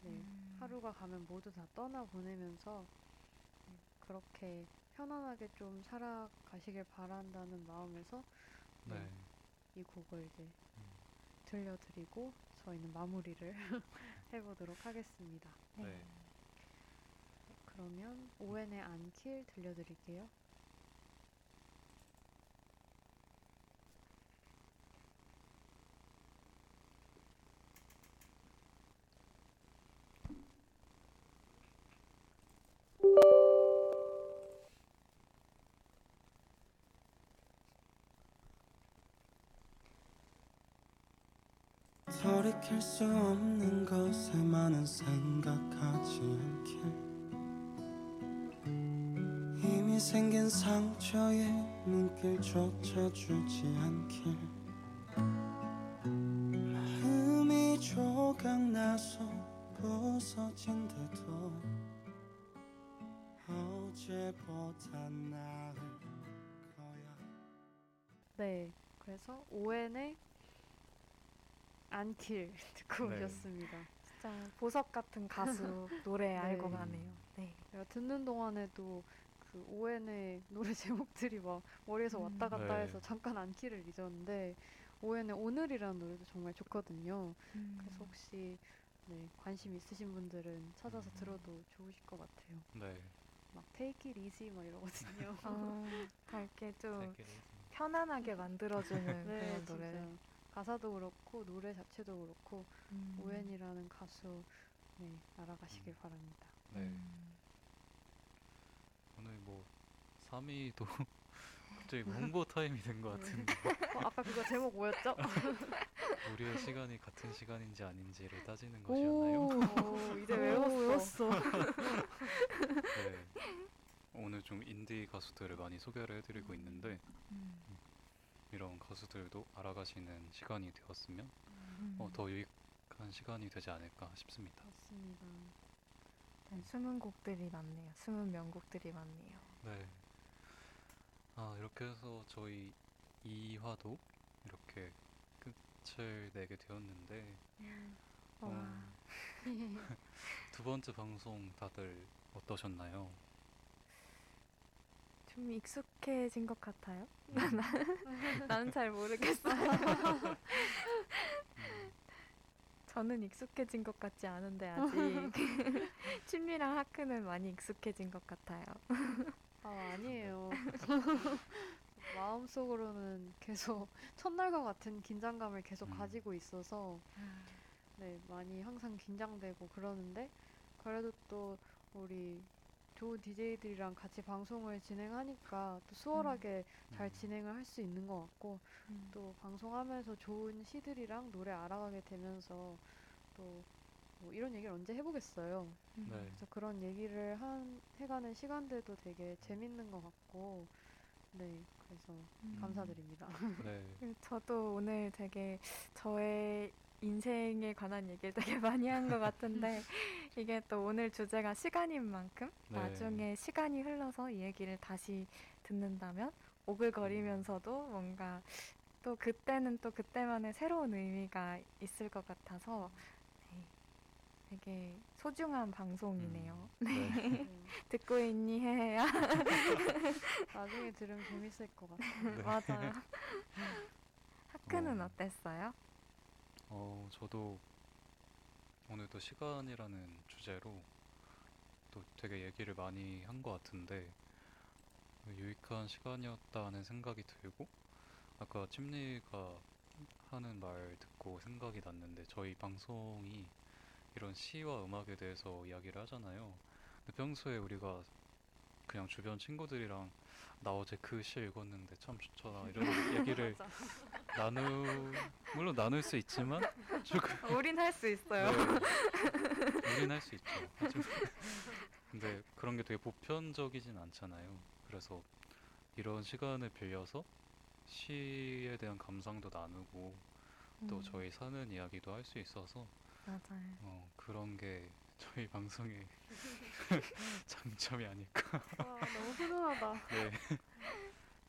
네, 음. 하루가 가면 모두 다 떠나 보내면서 네, 그렇게 편안하게 좀 살아가시길 바란다는 마음에서 네, 네. 이 곡을 이제 음. 들려드리고 저희는 마무리를 해보도록 하겠습니다. 네. 네. 그러면 오웬의 안킬 들려드릴게요. 돌이킬 수 없는 것에만은 생각하지 않길. 이미 생긴 상처에 눈길조차 주지 않길. 마음이 조각나서 부서진데도 어제보다 나을 거야. 네, 그래서 오웬의 안킬 듣고 네. 오셨습니다. 진짜 보석 같은 가수 노래 알고 네. 가네요. 네. 내가 듣는 동안에도 그 오웬의 노래 제목들이 막 머리에서 음. 왔다 갔다 네. 해서 잠깐 안키를 잊었는데 오웬의 오늘이라는 노래도 정말 좋거든요. 음. 그래서 혹시 네, 관심 있으신 분들은 찾아서 들어도 좋으실 것 같아요. 네. 막 Take It Easy 막 이러거든요. 어, 밝게 좀. 편안하게 만들어주는 네, 그런 진짜 노래. 가사도 그렇고 노래 자체도 그렇고 음. 오웬이라는 가수 네, 알아가시길 바랍니다. 네. 음. 오늘 뭐 3위도 갑자기 뭐 홍보 타임이 된 것 같은데 어, 아까 그거 제목 뭐였죠? 우리의 시간이 같은 시간인지 아닌지를 따지는 것이었나요? 오, 이제 외웠어. 네. 오늘 좀 인디 가수들을 많이 소개를 해드리고 있는데 음. 이런 가수들도 알아가시는 시간이 되었으면 음. 어, 더 유익한 시간이 되지 않을까 싶습니다. 맞습니다. 네, 숨은 곡들이 많네요. 숨은 명곡들이 많네요. 네. 아 이렇게 해서 저희 2화도 이렇게 끝을 내게 되었는데 와. 음, 두 번째 방송 다들 어떠셨나요? 좀 익숙해진 것 같아요. 음, 나는 잘 모르겠어요. 음, 저는 익숙해진 것 같지 않은데 아직 친미랑 하크는 많이 익숙해진 것 같아요. 아 아니에요. 마음속으로는 계속 첫날과 같은 긴장감을 계속 음. 가지고 있어서 네 많이 항상 긴장되고 그러는데 그래도 또 우리 좋은 DJ들이랑 같이 방송을 진행하니까 또 수월하게 잘 음, 진행을 할 수 있는 것 같고 음. 또 방송하면서 좋은 시들이랑 노래 알아가게 되면서 또 뭐 이런 얘기를 언제 해보겠어요. 음. 네. 그래서 그런 얘기를 한 해가는 시간들도 되게 재밌는 것 같고 네 그래서 음. 감사드립니다. 네. 음, 저도 오늘 되게 저의 인생에 관한 얘기를 되게 많이 한 것 같은데 이게 또 오늘 주제가 시간인 만큼 네. 나중에 시간이 흘러서 이 얘기를 다시 듣는다면 오글거리면서도 뭔가 또 그때는 또 그때만의 새로운 의미가 있을 것 같아서 네, 되게 소중한 방송이네요. 음, 네. 네, 듣고 있니 해야 나중에 들으면 재밌을 것 같아요. 네. 맞아요. 하크는 어. 어땠어요? 어, 저도 오늘도 시간이라는 주제로 또 되게 얘기를 많이 한 것 같은데 유익한 시간이었다는 생각이 들고 아까 찜리가 하는 말 듣고 생각이 났는데 저희 방송이 이런 시와 음악에 대해서 이야기를 하잖아요. 근데 평소에 우리가 그냥 주변 친구들이랑 나 어제 그 시 읽었는데 참 좋잖아 이런 얘기를 나누 물론 나눌 수 있지만 조금 우린 할 수 있어요. 네, 우린 할 수 있죠. 하지만 근데 그런 게 되게 보편적이진 않잖아요. 그래서 이런 시간을 빌려서 시에 대한 감상도 나누고 또 음, 저희 사는 이야기도 할 수 있어서 맞아요. 어, 그런 게 저희 방송의 장점이 아닐까 와, 너무 훈훈하다. 네.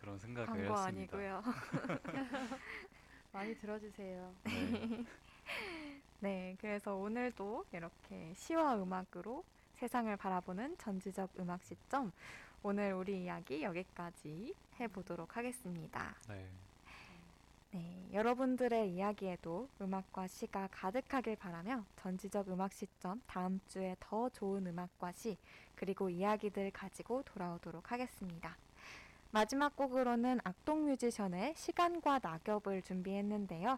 그런 생각을 광고 했습니다. 아니고요. 많이 들어주세요. 네. 네, 그래서 오늘도 이렇게 시와 음악으로 세상을 바라보는 전지적 음악 시점. 오늘 우리 이야기 여기까지 해보도록 하겠습니다. 네. 네, 여러분들의 이야기에도 음악과 시가 가득하길 바라며 전지적 음악 시점 다음 주에 더 좋은 음악과 시 그리고 이야기들 가지고 돌아오도록 하겠습니다. 마지막 곡으로는 악동 뮤지션의 시간과 낙엽을 준비했는데요.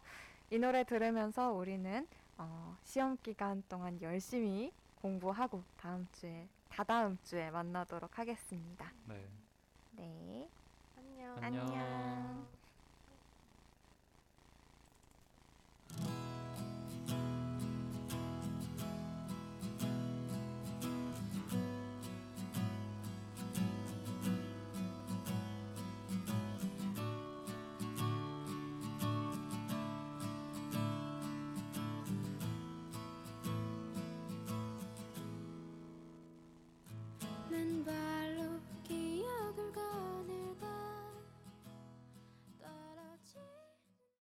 이 노래 들으면서 우리는 어, 시험 기간 동안 열심히 공부하고 다음 주에 다다음 주에 만나도록 하겠습니다. 네. 네. 안녕. 안녕.